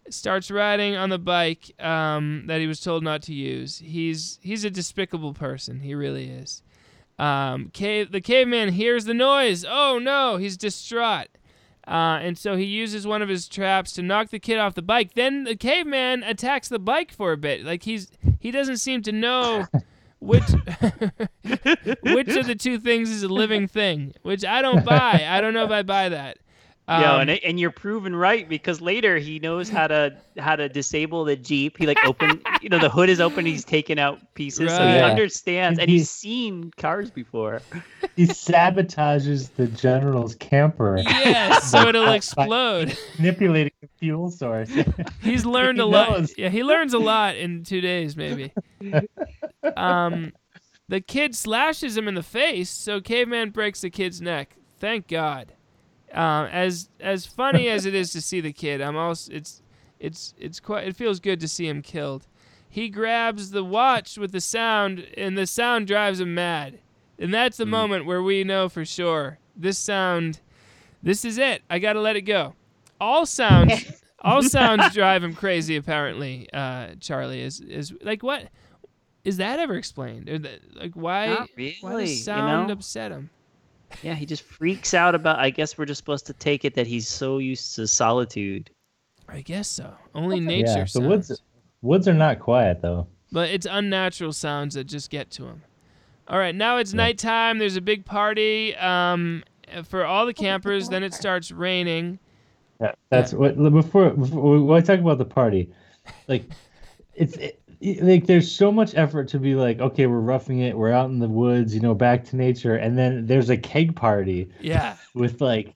starts riding on the bike um, that he was told not to use. He's he's a despicable person. He really is. Um, cave the caveman hears the noise. Oh no, he's distraught. Uh, and so he uses one of his traps to knock the kid off the bike. Then the caveman attacks the bike for a bit. Like he's he doesn't seem to know which which of the two things is a living thing. Which I don't buy. I don't know if I buy that. Yeah, Um, and, and you're proven right because later he knows how to how to disable the jeep. He like open, you know, the hood is open. He's taking out pieces, so he Yeah. understands, and he's seen cars before. He sabotages the general's camper. Yes, so it'll explode. Manipulating the fuel source. He's learned He a lot. Yeah, he learns a lot in two days, maybe. Um, the kid slashes him in the face, so caveman breaks the kid's neck. Thank God. Um, as as funny as it is to see the kid, I'm also it's it's it's quite it feels good to see him killed. He grabs the watch with the sound, and the sound drives him mad. And that's the moment where we know for sure this sound, this is it. I gotta let it go. All sounds, all sounds drive him crazy. Apparently, uh, Charlie is is like what is that ever explained? Or that, like why Not why really, you does sound know? upset him? Yeah, he just freaks out about. I guess we're just supposed to take it that he's so used to solitude. I guess so. Only nature yeah, the sounds. woods woods are not quiet though. But it's unnatural sounds that just get to him. All right, now it's nighttime. There's a big party um, for all the campers. then it starts raining. Yeah, that's what before, before when I talk about the party, like it's it, like there's so much effort to be like okay we're roughing it we're out in the woods you know back to nature and then there's a keg party Yeah. with like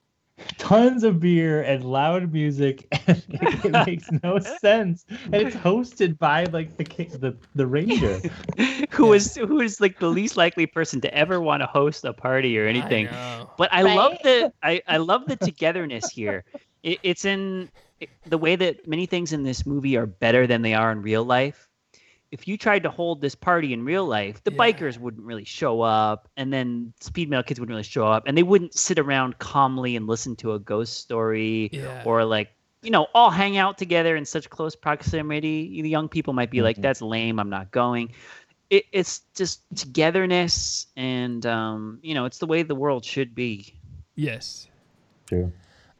tons of beer and loud music and it, it makes no sense and it's hosted by like the the, the ranger who is who is like the least likely person to ever want to host a party or anything. know. But I love the I, I love the togetherness here. It, it's in it- the way that many things in this movie are better than they are in real life. If you tried to hold this party in real life, the Yeah. bikers wouldn't really show up, and then speed metal kids wouldn't really show up, and they wouldn't sit around calmly and listen to a ghost story Yeah. or like you know all hang out together in such close proximity. The young people might be like, Mhm. "That's lame. I'm not going." It, it's just togetherness, and um, you know, it's the way the world should be. Yes. true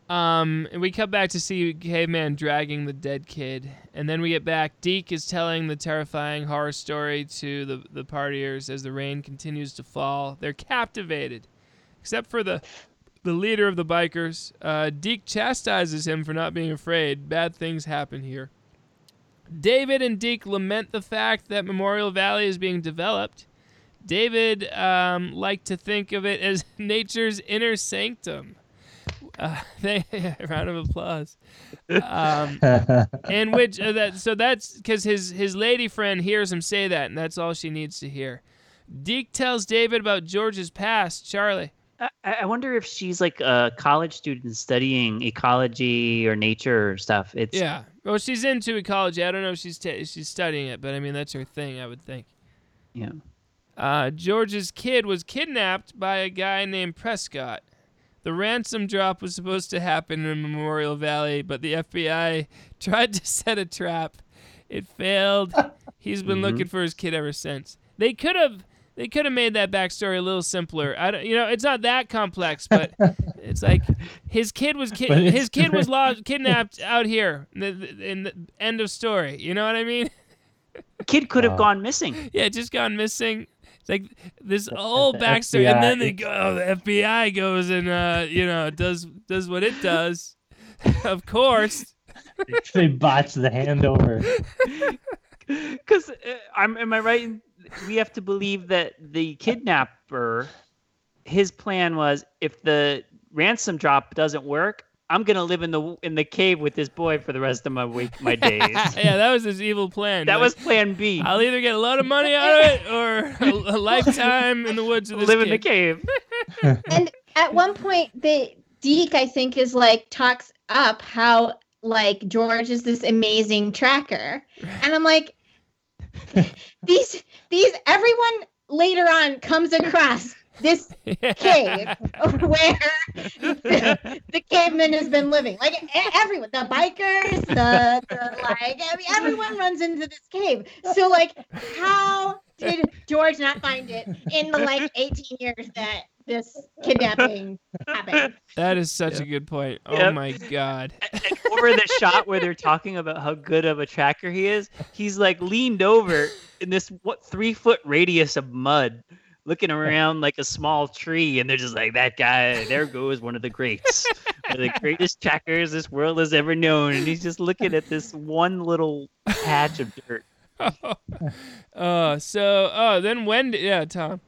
Um, and we come back to see Caveman dragging the dead kid, and then we get back. Deke is telling the terrifying horror story to the the partiers as the rain continues to fall. They're captivated, except for the the leader of the bikers. Uh, Deke chastises him for not being afraid. Bad things happen here. David and Deke lament the fact that Memorial Valley is being developed. David um, liked to think of it as nature's inner sanctum. Uh, they round of applause. Um, and which uh, that so that's because his his lady friend hears him say that, and that's all she needs to hear. Deke tells David about George's past. Charlie. I, I wonder if she's like a college student studying ecology or nature or stuff. It's Yeah. Well, she's into ecology. I don't know if she's ta she's studying it, but I mean that's her thing. I would think. yeah. Uh, George's kid was kidnapped by a guy named Prescott. The ransom drop was supposed to happen in Memorial Valley, but the FBI tried to set a trap. It failed. He's been mm-hmm. looking for his kid ever since. They could have they could have made that backstory a little simpler. I don't, you know, it's not that complex, but it's like his kid was ki- his kid was very- lost, kidnapped out here. In the, in the end of story. You know what I mean? Kid could have Wow. gone missing. Yeah, just gone missing. It's like this whole backstory, and then they go, oh, the FBI goes and uh, you know does does what it does. of course. they botch the handover Because uh, I'm am I right? We have to believe that the kidnapper, his plan was if the ransom drop doesn't work, I'm gonna live in the in the cave with this boy for the rest of my week, my days. yeah, that was his evil plan. that Like, was Plan B. I'll either get a lot of money out of it or a, a lifetime in the woods with this live in the cave. and at one point the Deke I think is like talks up how like George is this amazing tracker. And I'm like these these everyone later on comes across this cave where the, the caveman has been living. Like e- everyone, the bikers, the, the like, I mean, everyone runs into this cave. So like, how did George not find it in the like 18 years that this kidnapping happened? That is such a good point. Oh Yep. my god. over the shot where they're talking about how good of a tracker he is, he's like leaned over in this what three foot radius of mud, looking around like a small tree, and they're just like, "That guy, there goes one of the greats, one of the greatest trackers this world has ever known," and he's just looking at this one little patch of dirt. uh, so oh, then Wendy, yeah, Tom.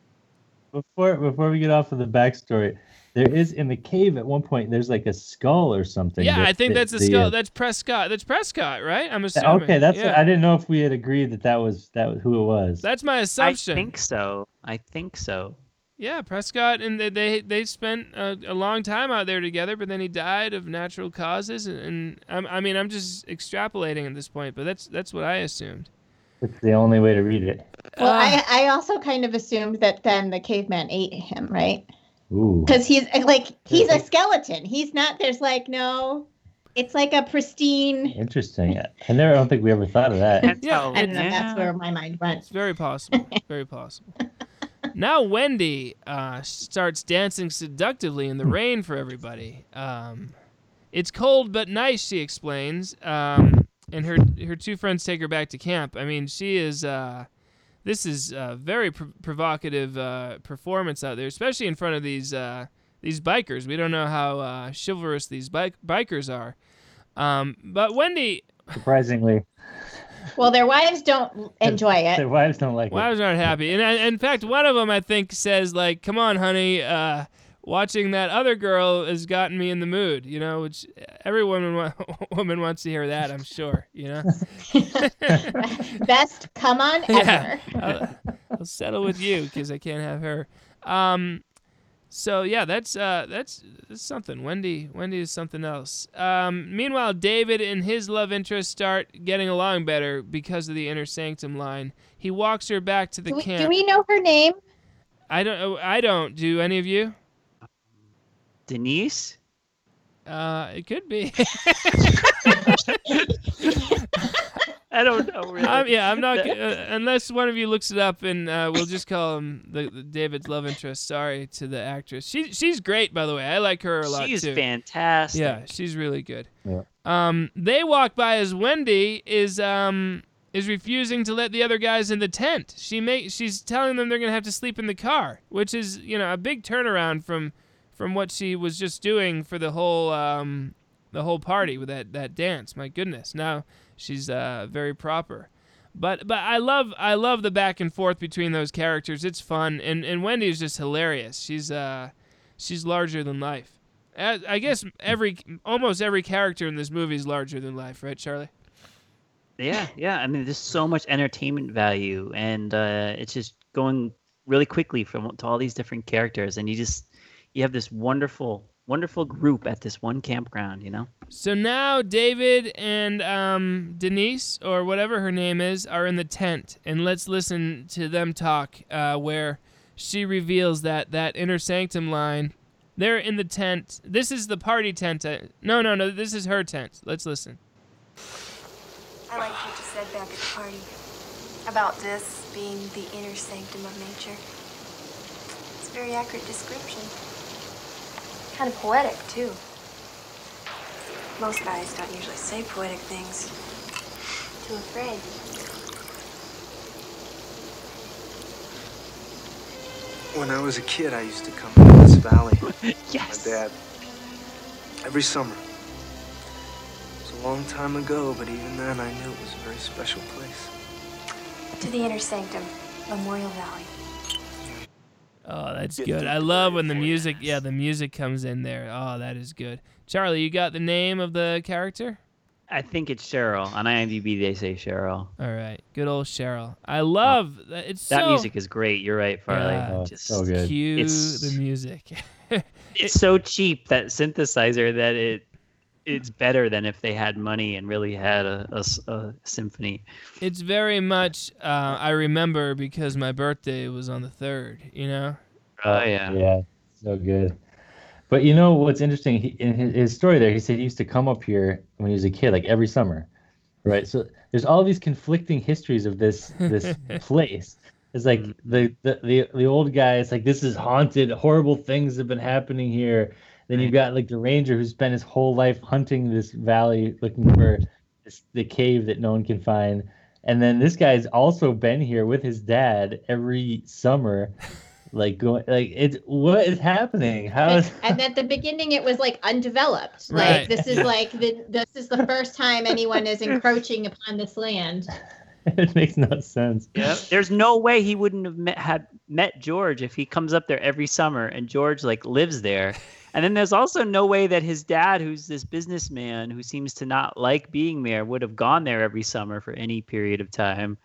before before we get off of the backstory there is in the cave at one point there's like a skull or something Yeah, that- I think that that's the the, skull. uh, That's Prescott. That's Prescott, right? I'm assuming. okay that's yeah. i didn't know if we had agreed that that was that was who it was That's my assumption. I think so. I think so. Yeah, Prescott and they they, they spent a, a long time out there together, but then he died of natural causes, and, and I'm, I mean I'm just extrapolating at this point, but that's that's what I assumed. it's the only way to read it Well, Uh, I, I also kind of assumed that then the caveman ate him, right? Ooh. Because he's like he's a skeleton. He's not. There's like no. It's like a pristine. interesting i never I don't think we ever thought of that That's Yeah, how- I don't know. yeah. That's where my mind went. It's very possible. very possible. Now Wendy uh, starts dancing seductively in the rain for everybody. Um, it's cold but nice, she explains. Um, and her her two friends take her back to camp. I mean, she is. Uh, this is a very pr- provocative uh, performance out there, especially in front of these uh, these bikers. We don't know how uh, chivalrous these bike- bikers are. Um, but Wendy, surprisingly Well, their wives don't enjoy it. Their wives don't like Wives it. Wives aren't happy, and, and in fact, one of them I think says like, "Come on, honey, uh, watching that other girl has gotten me in the mood." You know, which every woman wa- woman wants to hear that. I'm sure. You know. Best come on ever. yeah, I'll, I'll settle with you because I can't have her. Um, so yeah, that's uh, that's, that's something. Wendy, Wendy is something else. Um, meanwhile, David and his love interest start getting along better because of the inner sanctum line. He walks her back to the Do we, camp. do we know her name? I don't. I don't. Do any of you? Denise? Uh, it could be. I don't know really. I'm, yeah, I'm not. Uh, unless one of you looks it up, and uh, we'll just call him the, the David's love interest. Sorry to the actress. She she's great, by the way. I like her a lot She's too. fantastic. Yeah, she's really good. Yeah. Um, they walk by as Wendy is um is refusing to let the other guys in the tent. She make she's telling them they're gonna have to sleep in the car, which is you know a big turnaround from from what she was just doing for the whole um the whole party with that that dance. My goodness, now she's uh very proper. But but I love I love the back and forth between those characters. It's fun, and and Wendy is just hilarious. She's uh she's larger than life. I guess every almost every character in this movie is larger than life, right, Charlie? Yeah, yeah. I mean, there's so much entertainment value, and uh, it's just going really quickly from to all these different characters, and you just you have this wonderful, wonderful group at this one campground. You know. So now David and um, Denise, or whatever her name is, are in the tent, and let's listen to them talk. Uh, where she reveals that that inner sanctum line. They're in the tent. This is the party tent. Uh, no, no, no. This is her tent. Let's listen. I liked what you said back at the party about this being the inner sanctum of nature. It's a very accurate description. Kind of poetic, too. Most guys don't usually say poetic things. Too afraid. When I was a kid, I used to come to this valley with yes. my dad every summer. It was a long time ago, but even then, I knew it was a very special place. To the inner sanctum, Memorial Valley. Oh, that's good. I love when the music. Yeah, the music comes in there. Oh, that is good. Charlie, you got the name of the character? I think it's Cheryl. On IMDb, they say Cheryl. All right, good old Cheryl. I love that. It's That so, music is great. You're right, Charlie. Yeah, Oh, just so good. Cue It's- the music. it's so cheap that synthesizer that it it's better than if they had money and really had a a symphony. It's very much. Uh, I remember because my birthday was on the third. You know. Oh yeah. Yeah, so good. But you know what's interesting? He, in his, his story there, he said he used to come up here when he was a kid, like every summer, right? So there's all these conflicting histories of this this place. It's like the, the the the old guy. It's like this is haunted. Horrible things have been happening here. Then you've got like the ranger who spent his whole life hunting this valley, looking for this, the cave that no one can find. And then this guy's also been here with his dad every summer, like going like it's what is happening? How is and at the beginning it was like undeveloped Right. like this is like the this is the first time anyone is encroaching upon this land it makes no sense. Yep. There's no way he wouldn't have met had met George if he comes up there every summer and George like lives there. And then there's also no way that his dad, who's this businessman who seems to not like being there, would have gone there every summer for any period of time.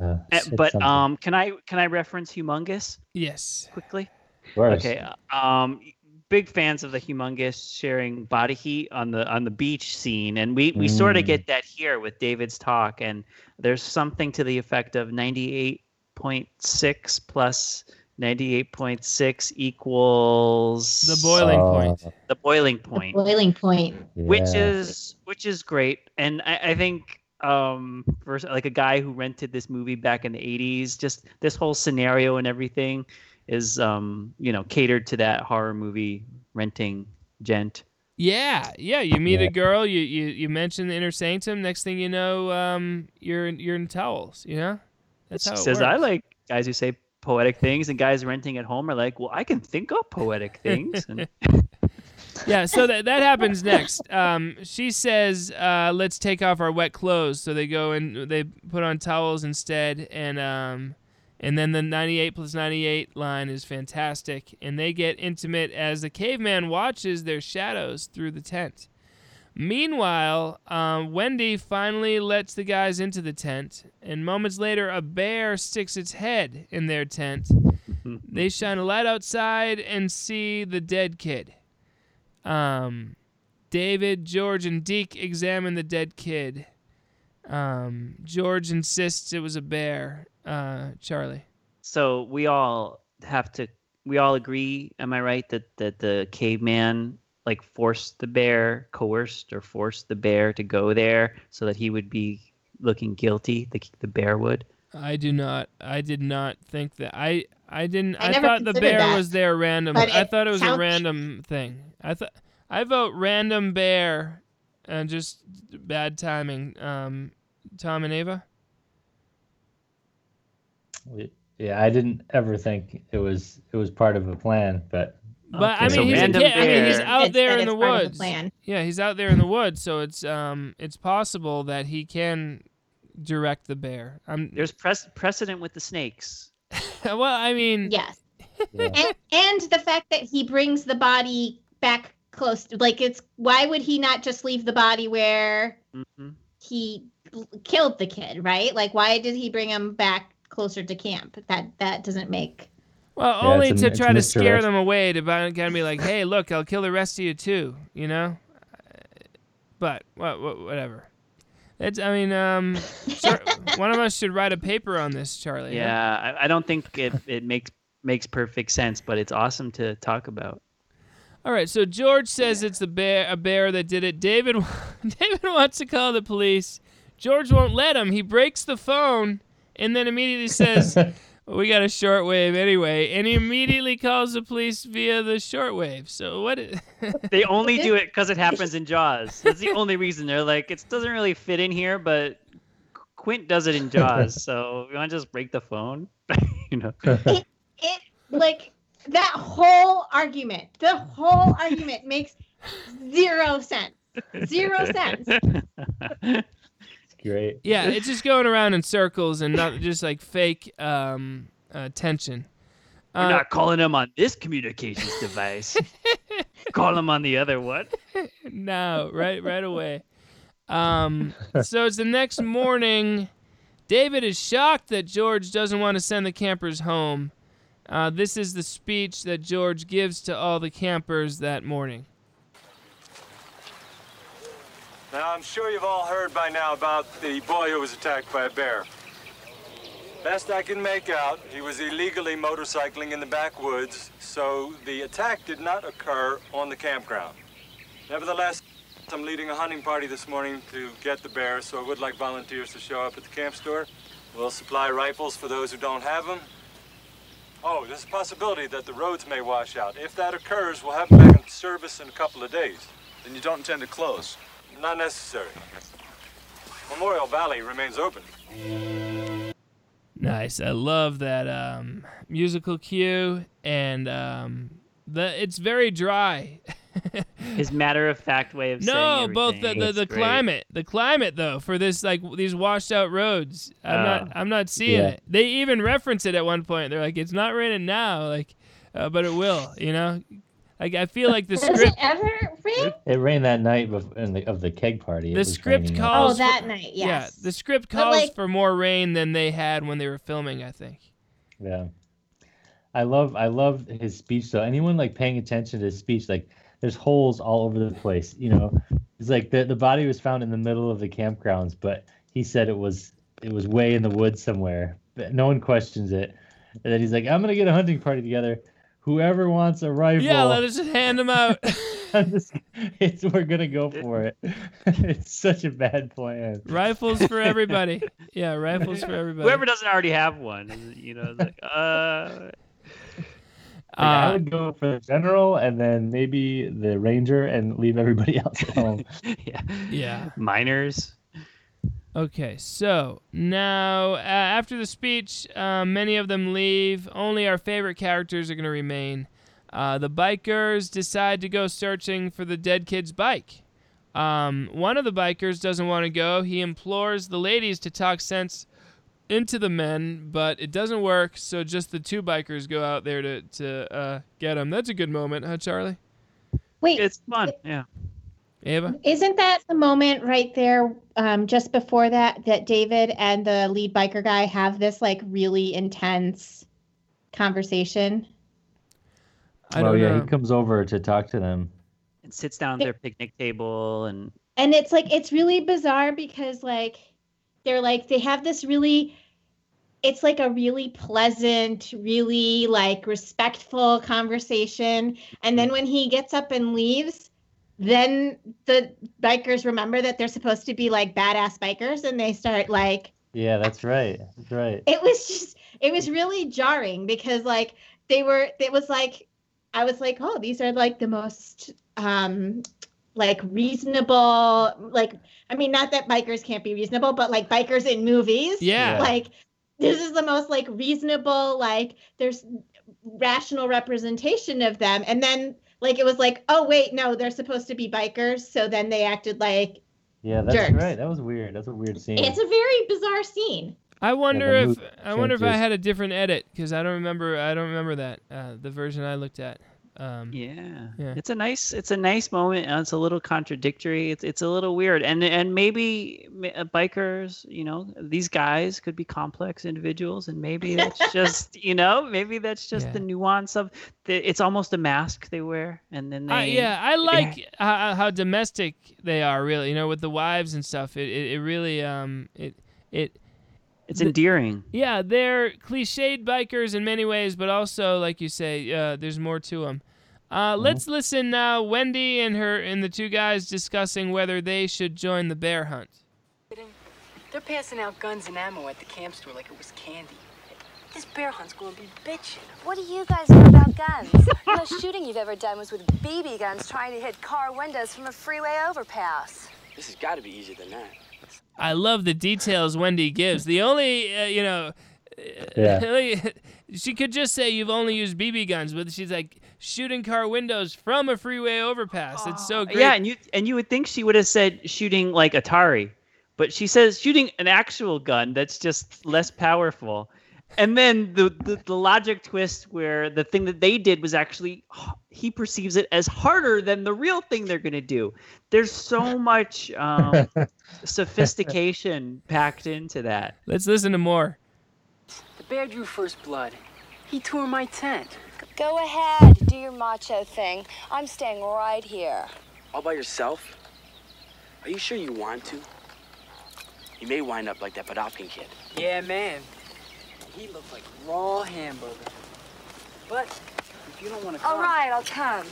Uh, eh, but something. um, can I can I reference Humongous? Yes, quickly. Okay. Um, big fans of the Humongous sharing body heat on the on the beach scene, and we we mm. sort of get that here with David's talk. And there's something to the effect of 98.6 plus 98.6 equals the boiling uh, point. The boiling point. The boiling point. Yeah. Which is which is great, and I, I think um for like a guy who rented this movie back in the 80s, just this whole scenario and everything is um you know catered to that horror movie renting gent. Yeah, yeah. You meet yeah. a girl. You you you mention the inner sanctum. Next thing you know, um, you're in, you're in towels. You know, that's how it says. Works. I like guys who say poetic things and guys renting at home are like well i can think of poetic things and yeah, so that that happens next. Um, she says, uh, "Let's take off our wet clothes." So they go and they put on towels instead, and um, and then the 98 plus 98 line is fantastic, and they get intimate as the caveman watches their shadows through the tent. Meanwhile, um, Wendy finally lets the guys into the tent, and moments later, a bear sticks its head in their tent. they shine a light outside and see the dead kid. Um, David, George, and Deke examine the dead kid. Um, George insists it was a bear. Uh, Charlie. So we all have to. We all agree. Am I right that that the caveman like forced the bear, coerced or forced the bear to go there so that he would be looking guilty. The the bear would. I do not. I did not think that. I I didn't. I I, thought the bear that, was there random. I thought it was a random thing. I thought I vote random bear, and just bad timing. Um, Tom and Ava. Yeah, I didn't ever think it was it was part of a plan, but But I Okay. mean, he's, a kid. I mean, he's out It's there in the it's part of the woods. plan. Yeah, he's out there in the woods, so it's um, it's possible that he can direct the bear. I'm There's pres- precedent with the snakes. well, I mean, Yes. Yeah. and, and the fact that he brings the body back close to, like it's why would he not just leave the body where hmm he killed the kid right like why did he bring him back closer to camp that that doesn't make Well, Yeah, only to a- try to misdirection. scare them away to kind of be like, "Hey, look, I'll kill the rest of you too," you know. But what, what whatever. It's. I mean, um, sure, one of us should write a paper on this, Charlie. huh? Yeah, I, I don't think it, it makes makes perfect sense, but it's awesome to talk about. All right. So George says it's a bear, a bear that did it. David, David wants to call the police. George won't let him. He breaks the phone and then immediately says, "We got a shortwave anyway," and he immediately calls the police via the shortwave. So what? They only do it because it happens in Jaws. That's the only reason. They're like, it doesn't really fit in here, but Quint does it in Jaws, so we want to just break the phone. you know. it it like that whole argument the whole argument makes zero sense zero sense it's great. yeah, it's just going around in circles and not just like fake um, uh, tension. We're Uh, not calling him on this communications device. Call him on the other one. no, right, right away. Um, so it's the next morning. David is shocked that George doesn't want to send the campers home. Uh, this is the speech that George gives to all the campers that morning. Now, I'm sure you've all heard by now about the boy who was attacked by a bear. Best I can make out, he was illegally motorcycling in the backwoods, so the attack did not occur on the campground. Nevertheless, I'm leading a hunting party this morning to get the bear, so I would like volunteers to show up at the camp store. We'll supply rifles for those who don't have them. Oh, there's a possibility that the roads may wash out. If that occurs, we'll have them back in service in a couple of days. Then you don't intend to close. Not necessary. Memorial Valley remains open. Nice. I love that um, musical cue, and um, the it's very dry. His matter of fact way of saying no, both the the, the climate, the climate though for this like these washed out roads. I'm Oh. not I'm not seeing Yeah. it. They even reference it at one point. They're like, it's not raining now, like, uh, but it will. You know, like I feel like the does it script ever rain It rained that night bef- in the, of the keg party. It the was script raining calls oh for- that night yes yeah the script But, calls like- for more rain than they had when they were filming. I think. Yeah. I love I love his speech though. Anyone like paying attention to his speech, like there's holes all over the place. You know, it's like the the body was found in the middle of the campgrounds, but he said it was it was way in the woods somewhere. But no one questions it. And then he's like, I'm gonna get a hunting party together. Whoever wants a rifle, Yeah, let us just hand them out. Just- it's we're gonna go for it. it's such a bad plan. Rifles for everybody. Yeah, rifles for everybody. Whoever doesn't already have one, you know, like, uh, Like, I Uh, would go for the general and then maybe the ranger and leave everybody else at home. yeah, yeah. minors. Okay, so now uh, after the speech, uh, many of them leave. Only our favorite characters are going to remain. Uh, the bikers decide to go searching for the dead kid's bike. Um, one of the bikers doesn't want to go. He implores the ladies to talk sense into the men, but it doesn't work. So just the two bikers go out there to to uh, get him. That's a good moment, huh, Charlie? Wait, It's fun. Yeah. Ava. Isn't that the moment right there, um, just before that, that David and the lead biker guy have this like really intense conversation? I oh don't yeah, know. he comes over to talk to them. And sits down at their picnic table and And it's like it's really bizarre because like they're like they have this really it's like a really pleasant, really like respectful conversation. And then when he gets up and leaves, then the bikers remember that they're supposed to be like badass bikers and they start like Yeah, that's right. That's right. it was just it was really jarring because like they were it was like i was like oh these are like the most um like reasonable like i mean not that bikers can't be reasonable but like bikers in movies Yeah. Yeah. like this is the most like reasonable like there's rational representation of them and then like it was like oh wait no they're supposed to be bikers so then they acted like Yeah, that's Jerks. right. That was weird. That's a weird scene. it's a very bizarre scene I wonder the if mood I wonder if I had a different edit because I don't remember I don't remember that uh, the version I looked at. Um, yeah. Yeah. It's a nice it's a nice moment. and It's a little contradictory. It's it's a little weird. And and maybe uh, bikers, you know, these guys could be complex individuals and maybe that's just, you know, maybe that's just Yeah. the nuance of the, it's almost a mask they wear and then they I- yeah, I like how, how domestic they are. Really, you know, with the wives and stuff. It it, it really um it it. It's the- endearing. Yeah, they're cliched bikers in many ways, but also, like you say, uh, there's more to them. Uh, Let's listen now. Wendy and her and the two guys discussing whether they should join the bear hunt. They're passing out guns and ammo at the camp store like it was candy. This bear hunt's gonna be bitchin'. What do you guys know about guns? the most shooting you've ever done was with BB guns trying to hit car windows from a freeway overpass. This has got to be easier than that. I love the details Wendy gives. The only, uh, you know, Yeah. she could just say you've only used BB guns, but she's like shooting car windows from a freeway overpass. It's so great. Yeah, and you and you would think she would have said shooting like Atari, but she says shooting an actual gun that's just less powerful. And then the, the the logic twist where the thing that they did was actually he perceives it as harder than the real thing they're gonna do. There's so much um, sophistication packed into that. Let's listen to more. The bear drew first blood. He tore my tent. Go ahead, do your macho thing. I'm staying right here. All by yourself? Are you sure you want to? You may wind up like that Podofkin kid. Yeah, man. He looked like raw hamburger. But if you don't want to come, All right, I'll come.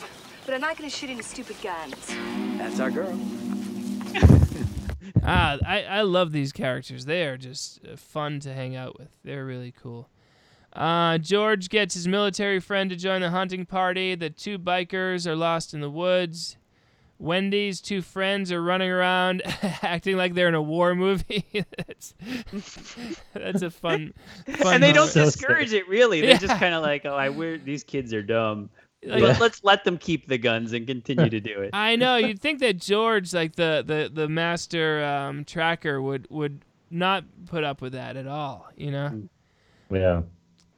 But I'm not going to shoot any stupid guns. That's our girl. Ah, I, I love these characters. They are just uh, fun to hang out with. They're really cool. Uh, George gets his military friend to join the hunting party. The two bikers are lost in the woods. Wendy's two friends are running around acting like they're in a war movie. that's, that's a fun, fun and they don't moment. discourage it really. They're just kind of like, oh, I we're these kids are dumb. Like- Let, let's let them keep the guns and continue to do it. I know. You'd think that George, like the the the master um, tracker, would would not put up with that at all. You know. Yeah.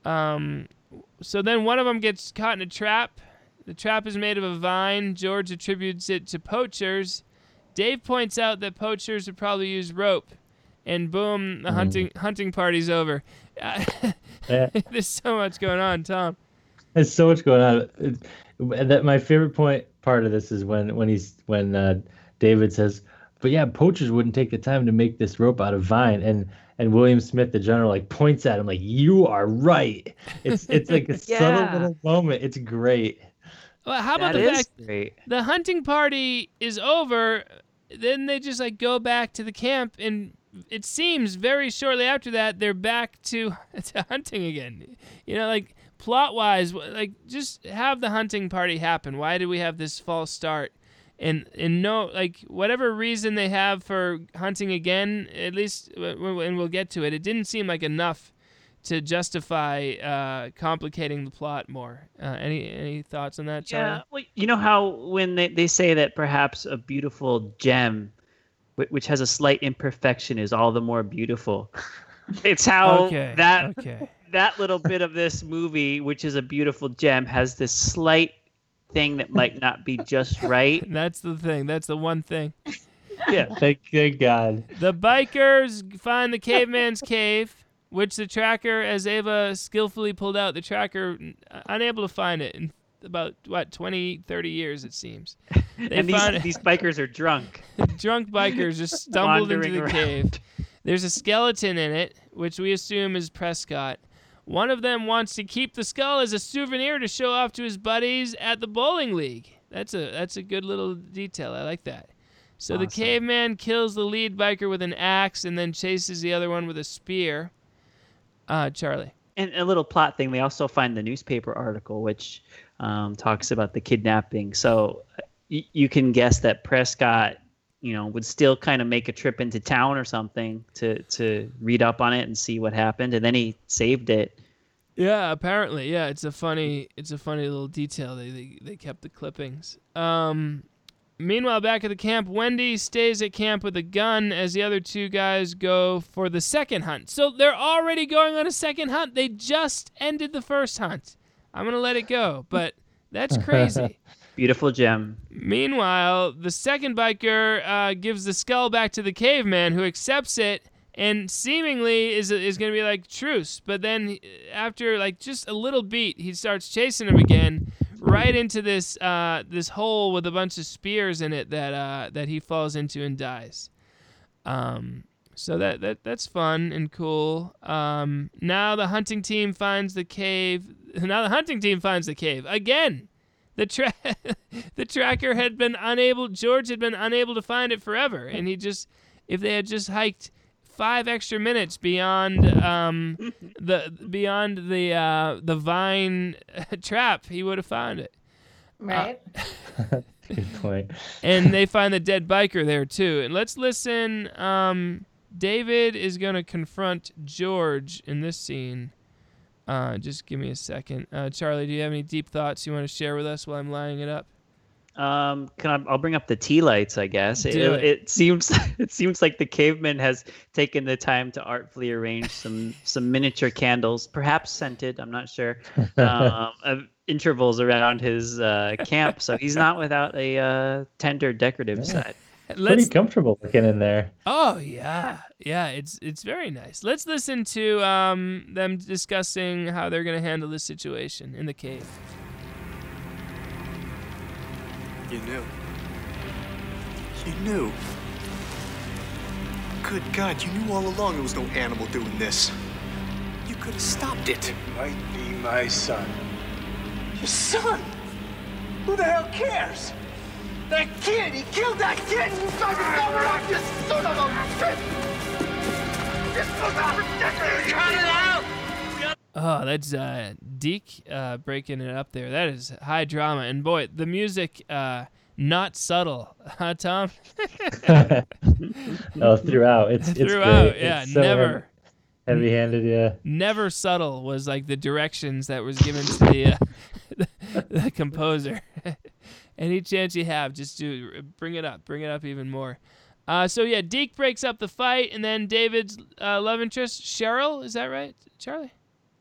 Um, so then one of them gets caught in a trap. The trap is made of a vine. George attributes it to poachers. Dave points out that poachers would probably use rope, and boom, the Mm. hunting hunting party's over. Yeah. There's so much going on, Tom. There's so much going on. It- that my favorite point part of this is when when he's when uh, David says, "But yeah, poachers wouldn't take the time to make this rope out of vine." And and William Smith, the general, like points at him like, "You are right." It's it's like a Yeah. subtle little moment. It's great. Well, how about That the fact great. the hunting party is over? Then they just like go back to the camp, and it seems very shortly after that they're back to to hunting again. You know, like plot wise, like just have the hunting party happen. Why did we have this false start? And and no, like whatever reason they have for hunting again, at least, and we'll get to it. It didn't seem like enough to justify uh, complicating the plot more. Uh, any any thoughts on that, Charlie? Yeah, well, you know how when they, they say that perhaps a beautiful gem, which has a slight imperfection, is all the more beautiful. It's how Okay, that okay. That little bit of this movie, which is a beautiful gem, has this slight thing that might not be just right. That's the thing. That's the one thing. Yeah. Thank good God. The bikers find the caveman's cave, which the tracker, as Ava skillfully pulled out, the tracker uh, unable to find it in about what 20, 30 years it seems. They and these, found it- these bikers are drunk. drunk bikers just stumbled into the around. cave. There's a skeleton in it, which we assume is Prescott. One of them wants to keep the skull as a souvenir to show off to his buddies at the bowling league. That's a that's a good little detail. I like that. So the caveman kills the lead biker with an axe and then chases the other one with a spear. Uh, Charlie. And a little plot thing, they also find the newspaper article which um, talks about the kidnapping. So y- you can guess that Prescott, you know, would still kind of make a trip into town or something to to read up on it and see what happened, and then he saved it. Yeah, apparently. Yeah, it's a funny it's a funny little detail. They they, they kept the clippings. Um meanwhile back at the camp, Wendy stays at camp with a gun as the other two guys go for the second hunt. So they're already going on a second hunt. They just ended the first hunt. I'm going to let it go, but that's crazy. Beautiful gem. Meanwhile, the second biker uh, gives the skull back to the caveman, who accepts it and seemingly is is going to be like truce. But then after like just a little beat, he starts chasing him again, right into this uh, this hole with a bunch of spears in it that uh, that he falls into and dies. Um, so that, that that's fun and cool. Um, now the hunting team finds the cave. Now the hunting team finds the cave again. The tra- the tracker had been unable. George had been unable to find it forever, and he just if they had just hiked five extra minutes beyond um the beyond the uh the vine trap, he would have found it. Right. Good point. and they find the dead biker there too. And let's listen. Um, David is gonna confront George in this scene. Uh, just give me a second. Uh, Charlie, do you have any deep thoughts you want to share with us while I'm lining it up? Um, can I, I'll bring up the tea lights, I guess. It, it. it seems it seems like the caveman has taken the time to artfully arrange some some miniature candles, perhaps scented. I'm not sure. Um, of intervals around his uh, camp, so he's not without a uh, tender decorative side. Pretty comfortable looking in there. Oh yeah, yeah. It's it's very nice. Let's listen to um, them discussing how they're gonna handle this situation in the cave. You knew. You knew. Good God, you knew all along there was no animal doing this. You could have stopped it. Might be my son. Your son? Who the hell cares? That kid! He killed that kid! You fucking cover up, you son of a bitch! This was not ridiculous! Cut it out! Oh, that's uh, Deke uh, breaking it up there. That is high drama, and boy, the music uh, not subtle, huh, Tom? oh, throughout. It's it's Throughout, great. yeah, It's so never. heavy handed, yeah. Never subtle was like the directions that was given to the uh, the, the composer. Any chance you have, just do bring it up, bring it up even more. Uh, so yeah, Deke breaks up the fight, and then David's uh, love interest Cheryl, is that right, Charlie?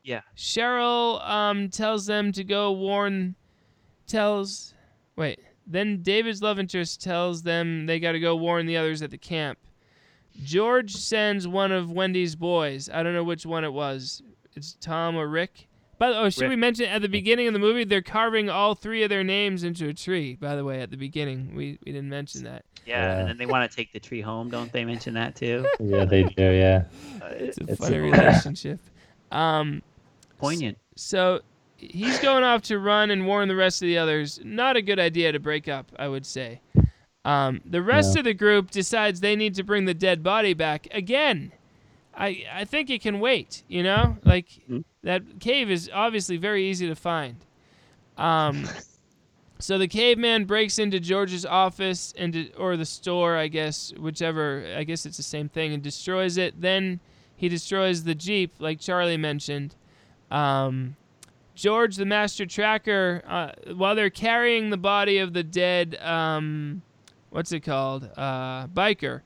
Yeah. Cheryl um, tells them to go warn, tells, wait, then David's love interest tells them they got to go warn the others at the camp. George sends one of Wendy's boys. I don't know which one it was. It's Tom or Rick. By the oh, should Rick. we mention at the beginning of the movie they're carving all three of their names into a tree? By the way, at the beginning we, we didn't mention that. Yeah, Yeah. and then they want to take the tree home. Don't they mention that too? Yeah, they do, yeah. It's a It's funny a- relationship. Um, Poignant. So he's going off to run and warn the rest of the others. Not a good idea to break up, I would say. Um, the rest No. of the group decides they need to bring the dead body back again. I I think it can wait. You know, like that cave is obviously very easy to find. Um, so the caveman breaks into George's office and de- or the store, I guess, whichever. I guess it's the same thing, and destroys it. Then He destroys the jeep, like Charlie mentioned. Um, George, the master tracker, uh, while they're carrying the body of the dead, um, what's it called, uh, biker,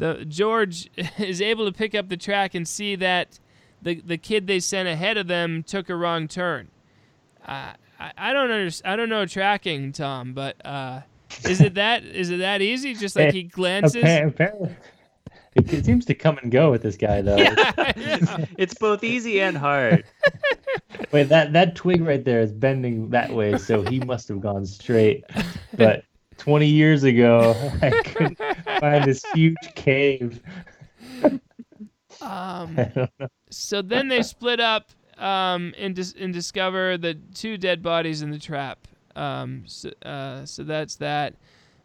the George is able to pick up the track and see that the the kid they sent ahead of them took a wrong turn. Uh, I I don't understand. I don't know tracking, Tom, but uh, is it that is it that easy? Just like he glances. Apparently, it, it seems to come and go with this guy though. Yeah, it's both easy and hard. Wait, that that twig right there is bending that way, so he must have gone straight. But 20 years ago, I couldn't find this huge cave. Um, I don't know. so then they split up um, and, dis- and discover the two dead bodies in the trap. Um, so, uh, so that's that.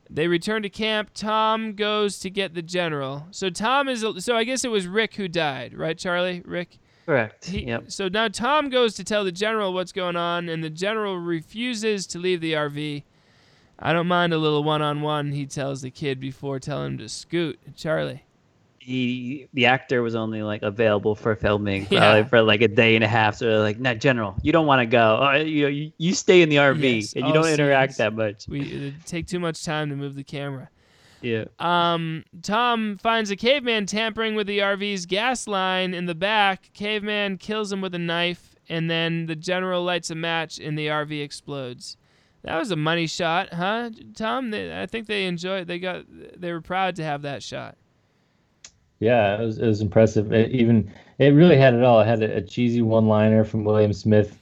They return to camp. Tom goes to get the general. So Tom is. So I guess it was Rick who died, right, Charlie? Rick. Correct. He, yep. So now Tom goes to tell the general what's going on, and the general refuses to leave the RV. I don't mind a little one-on-one. He tells the kid before telling him to scoot. Charlie. He, the actor was only like available for filming Yeah. probably for like a day and a half. So they're like, "No, General, you don't want to go. Uh, you, you you stay in the RV Yes, and you don't interact that much." We take too much time to move the camera. Yeah. Um, Tom finds a caveman tampering with the RV's gas line in the back. Caveman kills him with a knife, and then the general lights a match, and the RV explodes. That was a money shot, huh, Tom? They, I think they enjoyed. They got. They were proud to have that shot. Yeah, it was, it was impressive. It even it really had it all. It had a, a cheesy one-liner from William Smith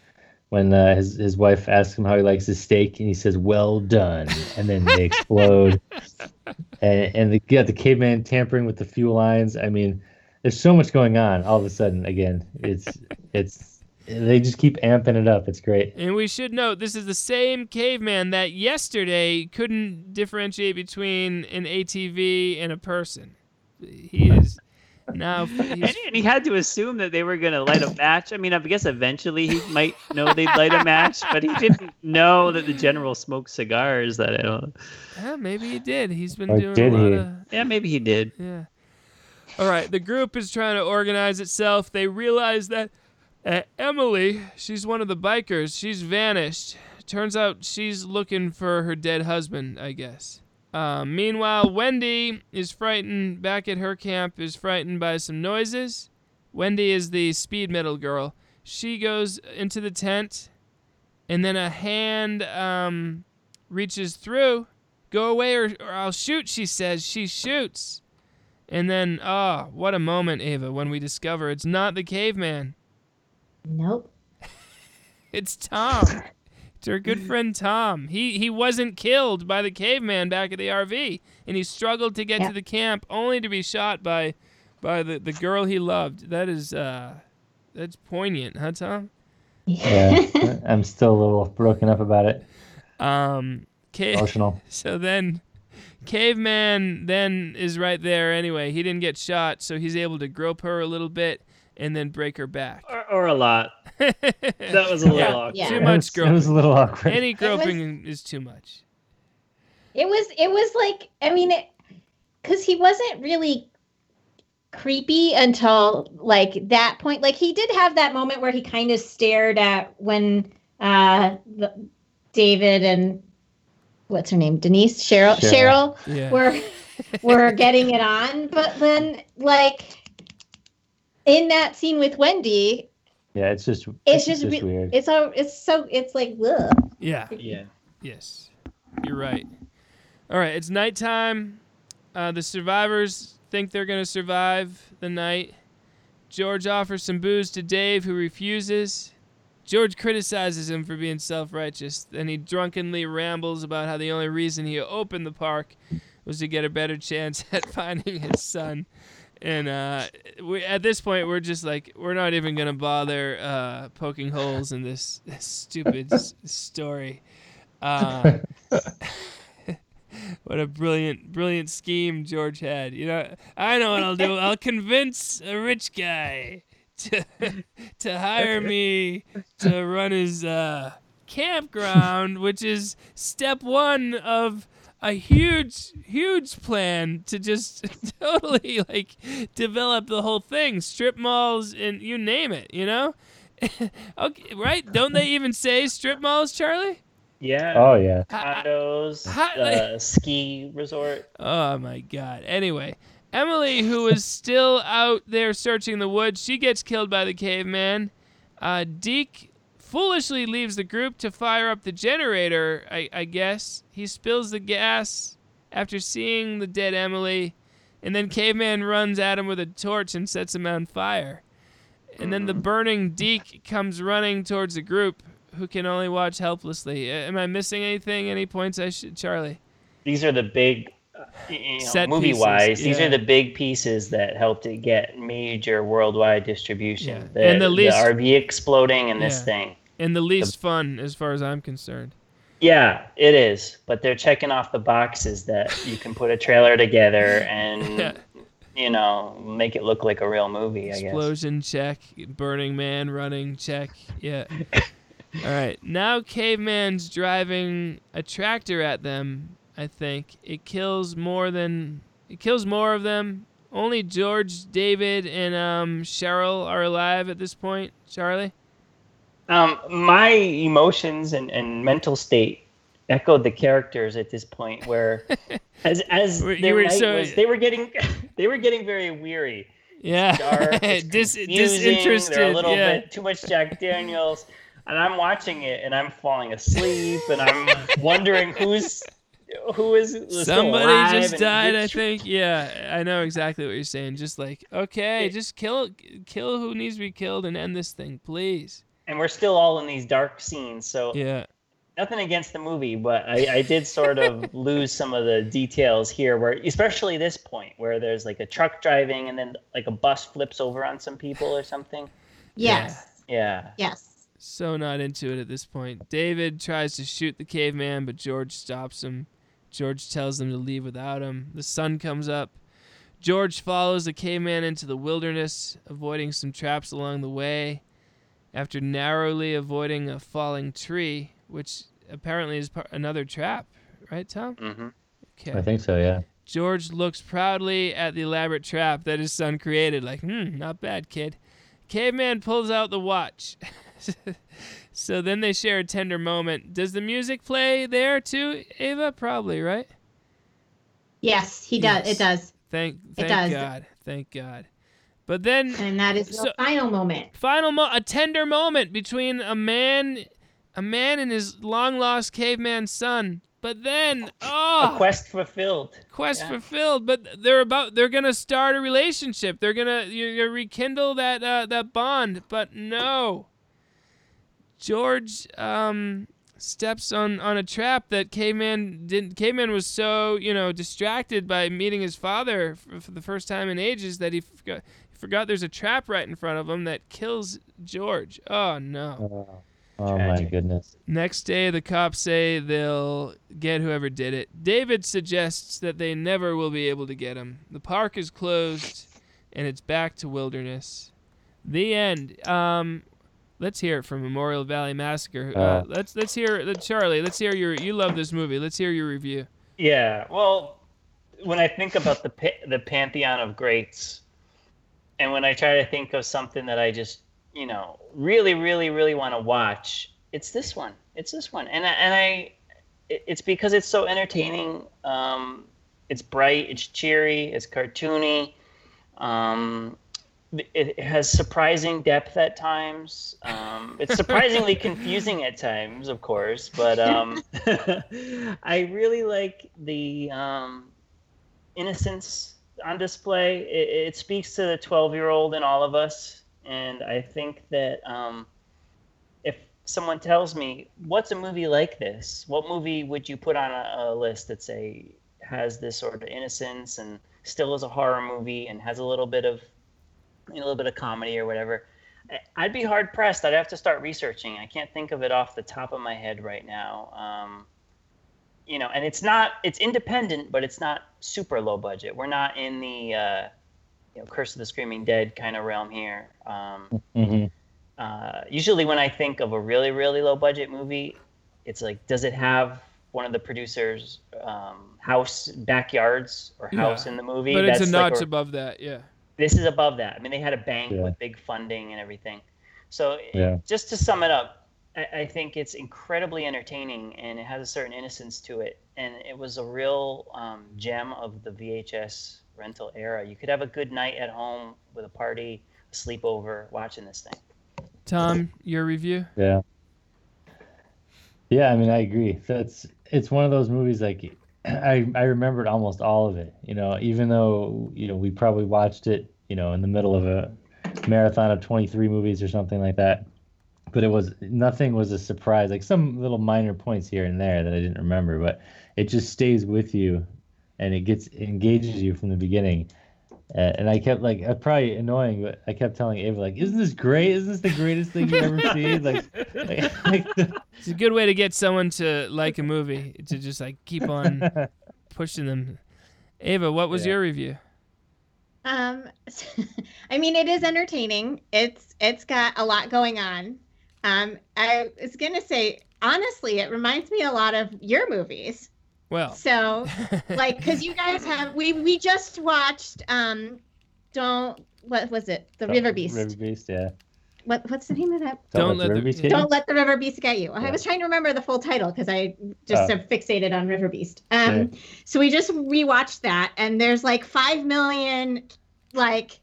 when uh, his his wife asks him how he likes his steak, and he says, "Well done," and then they explode. and and the yeah, the caveman tampering with the fuel lines. I mean, there's so much going on. All of a sudden, again, it's it's they just keep amping it up. It's great. And we should note this is the same caveman that yesterday couldn't differentiate between an ATV and a person. He is now. And, and he had to assume that they were gonna light a match. I mean, I guess eventually he might know they'd light a match, but he didn't know that the general smoked cigars. That I don't. yeah, maybe he did. He's been Or doing did a lot he? of. Yeah, maybe he did. Yeah. All right. The group is trying to organize itself. They realize that uh, Emily, she's one of the bikers. She's vanished. Turns out she's looking for her dead husband, I guess. Uh, meanwhile, Wendy is frightened. Back at her camp, is frightened by some noises. Wendy is the speed metal girl. She goes into the tent, and then a hand um, reaches through. Go away, or, or I'll shoot. She says. She shoots. And then, ah, what a moment, Ava, when we discover it's not the caveman. Nope. It's Tom. it's our good friend Tom. He he wasn't killed by the caveman back at the RV, and he struggled to get Yeah. to the camp only to be shot by by the, the girl he loved. That is uh that's poignant, huh, Tom? Yeah, I'm still a little broken up about it. Um ca- Emotional. So then Caveman then is right there anyway. He didn't get shot, so he's able to grope her a little bit and then break her back. Or, or a lot. That was a little Yeah, awkward. Yeah. Too It much was- it groping. was a little awkward. Any It was- groping is too much. It was it was like I mean it cuz he wasn't really creepy until like that point like he did have that moment where he kind of stared at when uh the, David and what's her name Denise Cheryl Cheryl. Cheryl, Yeah. were were getting it on but then like in that scene with Wendy Yeah, it's just it's just, re- weird. it's so it's so it's like ugh. Yeah. Yeah. Yes. You're right. All right, it's nighttime. Uh, the survivors think they're going to survive the night. George offers some booze to Dave, who refuses. George criticizes him for being self righteous. Then he drunkenly rambles about how the only reason he opened the park was to get a better chance at finding his son. And uh, we, at this point, we're just like, we're not even to bother uh, poking holes in this, this stupid s- story. Uh, what a brilliant, brilliant scheme George had. You know, I know what I'll do. I'll convince a rich guy to to hire me to run his uh, campground, which is step one of a huge, huge plan to just totally like develop the whole thing, strip malls and you name it, you know? okay, right? Don't they even say strip malls, Charlie? Yeah. Oh yeah. Condos, How- uh, ski resort. Oh my god. Anyway, Emily, who was still out there searching the woods, she gets killed by the caveman. Uh, Deke foolishly leaves the group to fire up the generator, I, I guess. He spills the gas after seeing the dead Emily, and then Caveman runs at him with a torch and sets him on fire. And then the burning Deke comes running towards the group, who can only watch helplessly. Am I missing anything? Any points I should, Charlie? These are the big, you know, movie wise. pieces, These are the big pieces that helped it get major worldwide distribution. Yeah. The, And the least- RV exploding and this thing. And the least fun, as far as I'm concerned. Yeah, it is. But they're checking off the boxes that you can put a trailer together and Yeah. you know make it look like a real movie. I guess. Explosion check. Burning Man running check. Yeah. All right. Now Caveman's driving a tractor at them. I think it kills more than it kills more of them. Only George, David, and um, Cheryl are alive at this point. Charlie. Um, my emotions and, and mental state echoed the characters at this point, where as as their were night so- was, they were getting they were getting very weary. Yeah. It's Dis- disinterested, They're a little yeah. bit too much Jack Daniels, and I'm watching it and I'm falling asleep and I'm wondering who's who is Somebody just died, I think. Yeah, I know exactly what you're saying. Just like, okay, just kill kill who needs to be killed and end this thing, please. And we're still all in these dark scenes. So Yeah. nothing against the movie, but I, I did sort of lose some of the details here, where especially this point where there's like a truck driving and then like a bus flips over on some people or something. Yes. Yeah. Yes. So not into it at this point. David tries to shoot the caveman, but George stops him. George tells them to leave without him. The sun comes up. George follows the caveman into the wilderness, avoiding some traps along the way. After narrowly avoiding a falling tree, which apparently is par- another trap, right, Tom? Mm-hmm. Okay. I think so. Yeah. George looks proudly at the elaborate trap that his son created, like, hmm, not bad, kid. Caveman pulls out the watch. so then they share a tender moment. Does the music play there too, Ava? Probably, right? Yes, he does. Yes. It does. Thank, It does. God. Thank God. But then, And that is So- the final moment. final mo- a tender moment between a man, a man and his long lost caveman son. But then, oh, A quest fulfilled. quest Yeah. fulfilled but they're about they're gonna start a relationship they're gonna you're gonna rekindle that uh, that bond but no george um steps on on a trap that caveman didn't caveman was so you know distracted by meeting his father for, for the first time in ages that he forgot he forgot there's a trap right in front of him that kills george oh no Oh, oh my goodness. Next day, the cops say they'll get whoever did it. David suggests that they never will be able to get him. The park is closed, and it's back to wilderness. The end. Um, let's hear it from Memorial Valley Massacre. Uh, Uh. let's let's hear uh, Charlie. Let's hear your. You love this movie. Let's hear your review. Yeah. Well, when I think about the the pantheon of greats, and when I try to think of something that I just you know really really really want to watch, it's this one. It's this one, and I, and I, it's because it's so entertaining. Um, it's bright. It's cheery. It's cartoony. Um, it, it has surprising depth at times. Um, it's surprisingly confusing at times, of course, but um, I really like the um, innocence on display. It, it speaks to the 12 year old in all of us. And I think that um, if someone tells me, what's a movie like this? What movie would you put on a, a list that, say, has this sort of innocence and still is a horror movie and has a little bit of a little bit of comedy or whatever? I'd be hard pressed. I'd have to start researching. I can't think of it off the top of my head right now. Um, you know, and it's not it's independent, but it's not super low budget. We're not in the uh, you know Curse of the Screaming Dead kind of realm here. Um, hmm uh, usually, when I think of a really really low budget movie, it's like, does it have one of the producers' um, house backyards or house Yeah. in the movie. But it's a notch like above that. Yeah. This is above that. I mean, they had a bank Yeah. with big funding and everything. So Yeah. just to sum it up, I, I think it's incredibly entertaining and it has a certain innocence to it. And it was a real um, gem of the VHS rental era. You could have a good night at home with a party, a sleepover, watching this thing. Tom, your review? Yeah. Yeah, I mean, I agree. That's it's one of those movies like I I remembered almost all of it. You know, even though you know we probably watched it, you know, in the middle of a marathon of 23 movies or something like that. But it was nothing was a surprise. Like some little minor points here and there that I didn't remember, but it just stays with you, and it gets it engages you from the beginning. Uh, and I kept like uh, probably annoying, but I kept telling Ava like, "Isn't this great? Isn't this the greatest thing you've ever seen?" Like, like, like the, It's a good way to get someone to like a movie to just like keep on pushing them. Ava, what was Yeah. your review? Um, I mean, it is entertaining. It's it's got a lot going on. Um, I was gonna say honestly, it reminds me a lot of your movies. Well, So, like, because you guys have we we just watched um, don't what was it the River Beast? River Beast, yeah. What what's the name of that? Don't let River the- Beast? Don't let the river beast get you. I was trying to remember the full title because I just Oh. am fixated on River Beast. Um, Sure. so we just rewatched that, and there's like five million like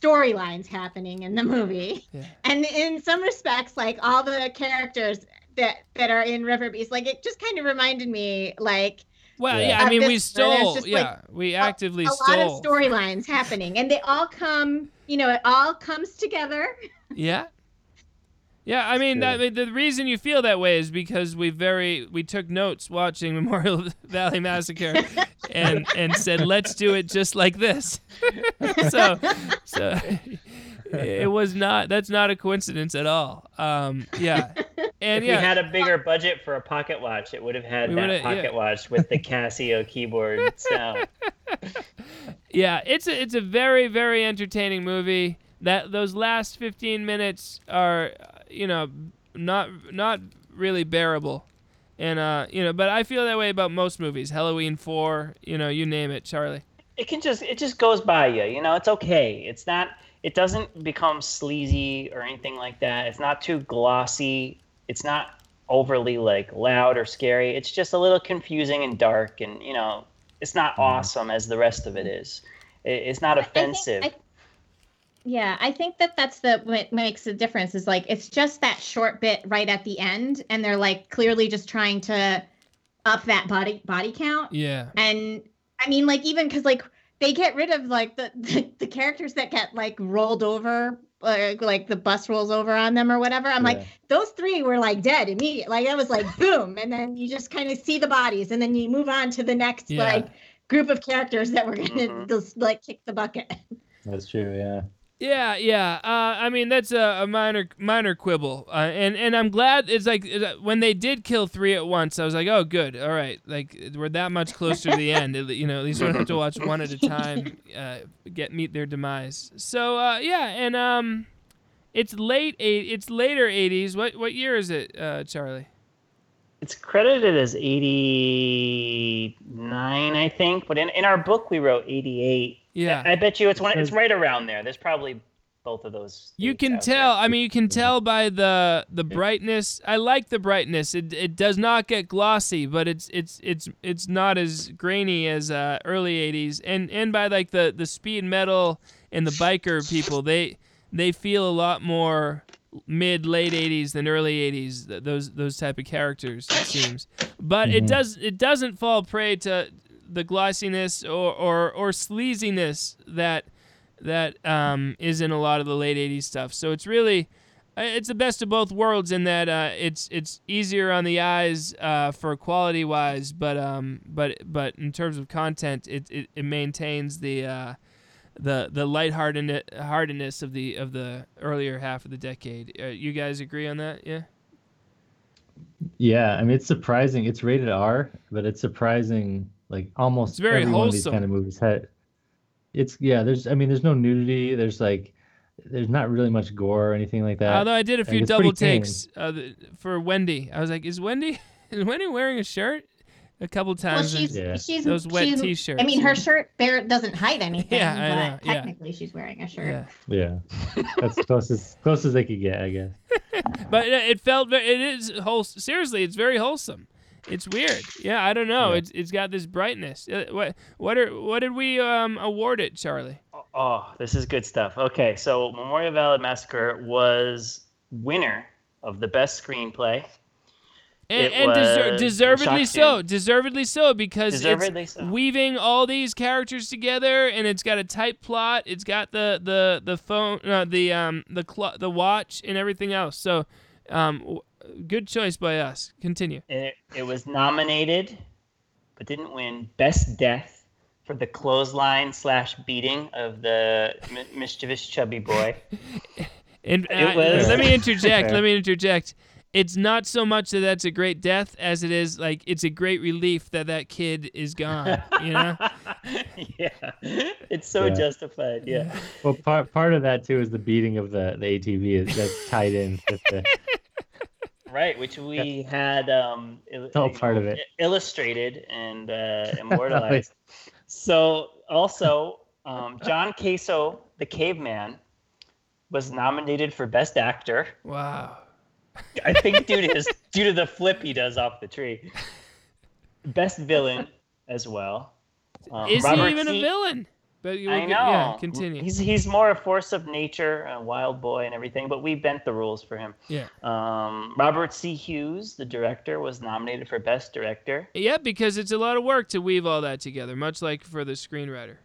storylines happening in the movie, Yeah. and in some respects, like all the characters that that are in River Beast, like it just kind of reminded me like. Well, Yeah. yeah, I mean, we this, where stole. just, Yeah, like, we a- actively a stole. lot of storylines happening, and they all come. You know, it all comes together. Yeah. Yeah, I mean, that, the reason you feel that way is because we very we took notes watching Memorial Valley Massacre, and and said let's do it just like this. so, so it was not. That's not a coincidence at all. Um, yeah, and if yeah, we had a bigger budget for a pocket watch, it would have had that pocket yeah. watch with the Casio keyboard sound. yeah, it's a it's a very very entertaining movie. That those last 15 minutes are, you know, not not really bearable, and uh, you know, but I feel that way about most movies. Halloween four, you know, you name it, Charlie. It can just it just goes by you. You know, it's okay. It's not. It doesn't become sleazy or anything like that. It's not too glossy. It's not overly like loud or scary. It's just a little confusing and dark, and you know, it's not awesome as the rest of it is. It, it's not offensive. I- Yeah, I think that that's the what makes the difference is like it's just that short bit right at the end, and they're like clearly just trying to up that body body count. Yeah. And I mean, like even because like they get rid of like the, the the characters that get like rolled over, uh, like the bus rolls over on them or whatever. I'm like those three were like dead immediately. Like that was like boom, and then you just kind of see the bodies, and then you move on to the next Yeah. like group of characters that were gonna Mhm. just like kick the bucket. That's true, yeah. Yeah, yeah. Uh, I mean, that's a, a minor minor quibble, uh, and and I'm glad it's like it- when they did kill three at once. I was like, oh, good, all right. Like we're that much closer to the end. You know, at least we don't have to watch one at a time uh, get meet their demise. So uh, yeah, and um, it's late eight. It's later '80s. What what year is it, uh, Charlie? It's credited as 89, I think, but in, in our book we wrote 88. Yeah. I, I bet you it's one. It's right around there. There's probably both of those. You can out there. tell. I mean, you can tell by the the brightness. I like the brightness. It it does not get glossy, but it's it's it's it's not as grainy as uh, early '80s. And and by like the the speed metal and the biker people, they they feel a lot more mid late 80s than early 80s those those type of characters it seems but it Mhm. does it doesn't fall prey to the glossiness or or, or sleaziness that that um, is in a lot of the late 80s stuff so it's really uh, it's the best of both worlds in that uh, it's it's easier on the eyes uh, for quality wise but um but but in terms of content it it, it maintains the uh, the the lightheartedness heartedness of the of the earlier half of the decade. Uh, you guys agree on that? Yeah. Yeah, I mean it's surprising. It's rated R, but it's surprising. Like almost It's very every one of these kind of movies had. It's yeah. There's I mean there's no nudity. There's like there's not really much gore or anything like that. Although I did a few it's double takes uh, for Wendy. I was like, is Wendy is Wendy wearing a shirt? a couple Well, times. in she's she's those wet she's- t-shirts. I mean, her shirt there doesn't hide anything. Yeah, but know, yeah. technically she's wearing a shirt. Yeah. Yeah, that's close as close as they could get, I guess. but it it felt ve- it is whole seriously it's very wholesome it's weird yeah i don't know it's it's got this brightness Uh, what what are what did we um award it charlie Oh, this is good stuff. Okay, so Memorial Valley Massacre was winner of the best screenplay. and, and deser- deservedly so Jim. deservedly so because Deservedly it's so. weaving all these characters together and it's got a tight plot it's got the the the phone uh, the um the cl- the watch and everything else so um w- good choice by us continue It, it was nominated, but didn't win Best Death for the clothesline slash beating of the mi- mischievous chubby boy. And It uh, was- let me interject. let me interject. It's not so much that that's a great death as it is like it's a great relief that that kid is gone. You know? yeah, it's so Yeah. justified. Yeah. Well, part part of that too is the beating of the the ATV is that's tied in with the. Right, which we had um, il- all part of it. illustrated and uh, immortalized. so also, um, John Caso, the caveman, was nominated for best actor. Wow. I think due to his due to the flip he does off the tree. Best villain as well. Um, is Robert he even T- a villain? But you I will know. get- Yeah, continue. He's he's more a force of nature, a wild boy, and everything. But we bent the rules for him. Yeah. Um, Robert C. Hughes, the director, was nominated for best director. Yeah, because it's a lot of work to weave all that together, much like for the screenwriter.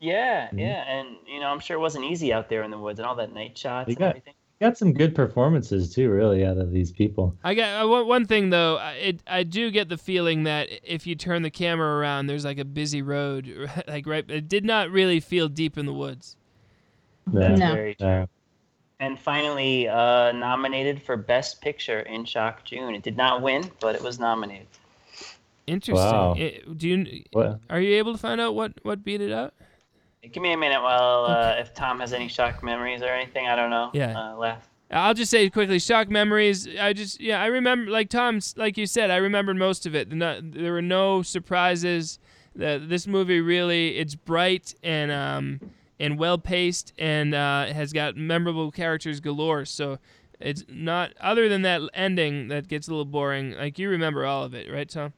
Yeah, Mm-hmm. yeah, and you know I'm sure it wasn't easy out there in the woods and all that night shots They and everything. Got some good performances too, really, out of these people. I got uh, one one thing though. I- It I do get the feeling that if you turn the camera around, there's like a busy road, like right. It did not really feel deep in the woods. That's No. very true. Uh, And finally, uh, nominated for Best Picture in Shock June. It did not win, but it was nominated. Interesting. Wow. It- do you What? are you able to find out what what beat it out? Give me a minute while uh, if Tom has any shock memories or anything. I don't know. Yeah. Uh, left. I'll just say quickly, shock memories. I just yeah, I remember like Tom's like you said, I remembered most of it. No, there were no surprises. The, this movie really it's bright and um and well paced and uh, has got memorable characters galore. So it's not other than that ending that gets a little boring. Like you remember all of it, right, Tom?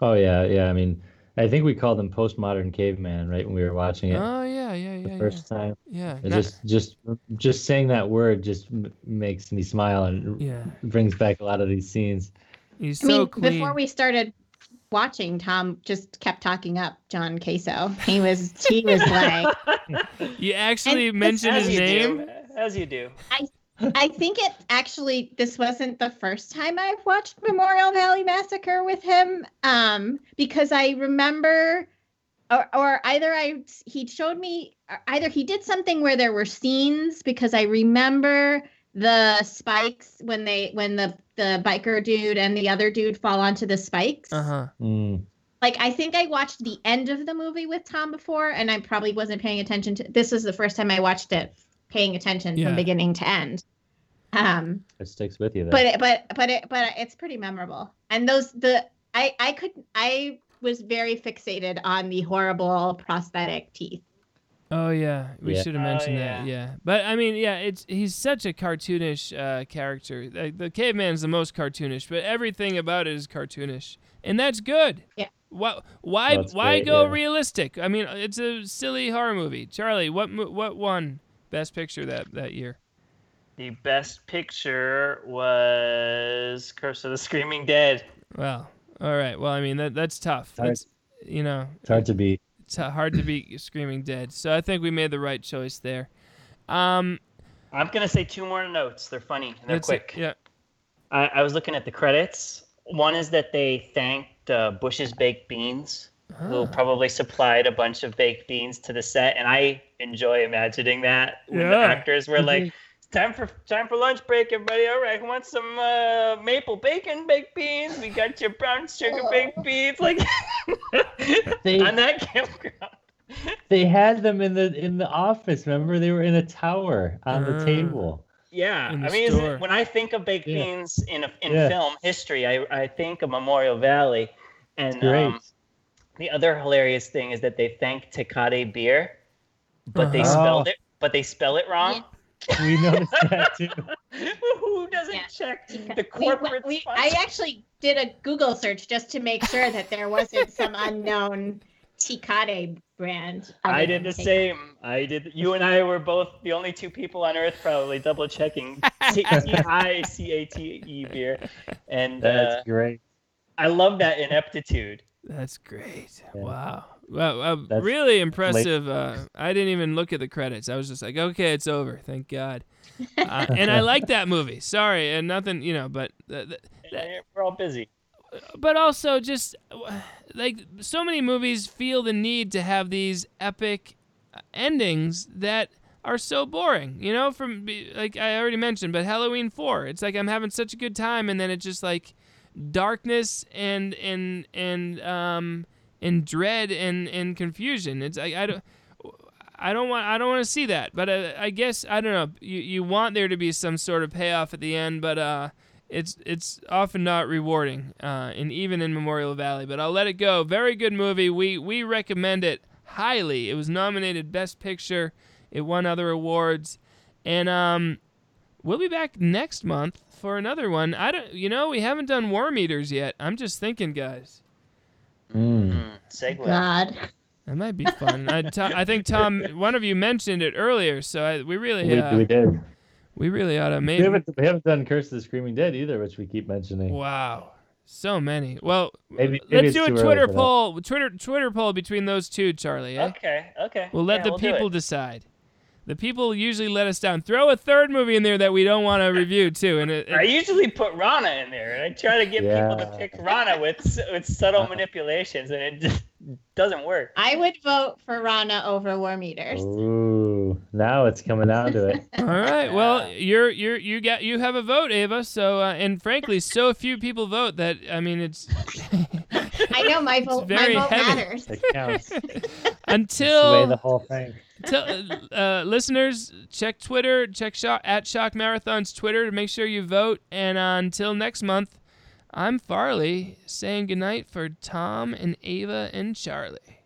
Oh yeah, yeah. I mean, I think we called him postmodern caveman, right, when we were watching it Oh yeah, yeah, yeah. the first time. Yeah. Not- just just just saying that word just m- makes me smile and Yeah. brings back a lot of these scenes. He's so I mean, so clean. before we started watching, Tom just kept talking up John Caso. He was he was like, you actually And mentioned As his you name. do. As you do. I I think it actually this wasn't the first time I've watched Memorial Valley Massacre with him, um, because I remember, or, or either I he showed me either he did something where there were scenes because I remember the spikes when they when the the biker dude and the other dude fall onto the spikes. Uh huh. Mm. Like I think I watched the end of the movie with Tom before, and I probably wasn't paying attention to. This was the first time I watched it, paying attention Yeah. from beginning to end. Um, It sticks with you. Then. but it, but but it but it's pretty memorable. And those the I I could I was very fixated on the horrible prosthetic teeth. Oh yeah, we Yeah. should have Oh, mentioned that. Yeah, but I mean, yeah, it's he's such a cartoonish uh, character. Like, the caveman's the most cartoonish, but everything about it is cartoonish, and that's good. Yeah. Why why That's why great, go yeah. realistic? I mean, it's a silly horror movie. Charlie, what what won Best Picture that that year? The best picture was Curse of the Screaming Dead. Well, all right. Well, I mean that that's tough. Hard. It's you know it's hard to beat. it's hard to beat Screaming Dead. So I think we made the right choice there. Um, I'm gonna say two more notes. They're funny and they're quick. it. Yeah. I, I was looking at the credits. One is that they thanked uh, Bush's Baked Beans, who Ah. probably supplied a bunch of baked beans to the set, and I enjoy imagining that. When the actors were like, "It's time for time for lunch break, everybody. All right, who wants some uh, maple bacon baked beans? We got your brown sugar baked beans." Like They- on that campground. They had them in the in the office. Remember, they were in a tower on the Ah. table. Yeah, in I mean, is it, when I think of baked Yeah. beans in a, in Yeah. film history, I, I think of Memorial Valley. And Great. um, the other hilarious thing is that they thank Tecate beer, but they Uh-huh. spelled it, but they spell it wrong. We noticed that too. Who doesn't check the corporate we- I actually did a Google search just to make sure that there wasn't some unknown Ticade brand. I did the Tecate. same. I did. You and I were both the only two people on Earth probably double checking T I C A T E beer, and That's uh, great. I love that ineptitude. That's great. Wow. Well, uh, really impressive. Uh, I didn't even look at the credits. I was just like, okay, it's over. Thank God. Uh, and I like that movie. Sorry, and nothing, you know, but th- th- And We're all busy. but also just uh, like so many movies feel the need to have these epic endings that are so boring you know from like i already mentioned but halloween 4 it's like i'm having such a good time and then it's just like darkness and and and um and dread and and confusion it's like i don't I don't want I don't want to see that, but uh, I guess I don't know. You you want there to be some sort of payoff at the end, but uh, it's it's often not rewarding, uh, and even in Memorial Valley. But I'll let it go. Very good movie. We we recommend it highly. It was nominated Best Picture. It won other awards, and um, we'll be back next month for another one. I don't, you know, we haven't done Worm Eaters yet. I'm just thinking, guys. Mm. Segue. God. That might be fun. I, To- I think Tom, one of you mentioned it earlier, so I, we really, We, uh, we did. we really ought to We maybe. haven't, we haven't done Curse of the Screaming Dead either, which we keep mentioning. Wow, so many. Well, Maybe- maybe let's do a Twitter poll. Twitter Twitter poll between those two, Charlie. eh? Okay. Okay. We'll let Yeah, the we'll people decide. The people usually let us down. Throw a third movie in there that we don't want to review too, and it, I usually put Rana in there, and I try to get people to pick Rana with with subtle manipulations, and it just doesn't work. I would vote for Rana over Worm Eaters. Ooh, now it's coming down to it. All right. Well, you're you're you got you have a vote, Ava. So uh, and frankly, so few people vote that I mean it's I know my vote. My very vote heavy. matters. It counts. Sway until the whole thing. Tell, uh, listeners, check Twitter, check Shock, at Shock Marathon's Twitter to make sure you vote. And uh, until next month, I'm Farley saying goodnight for Tom and Ava and Charlie.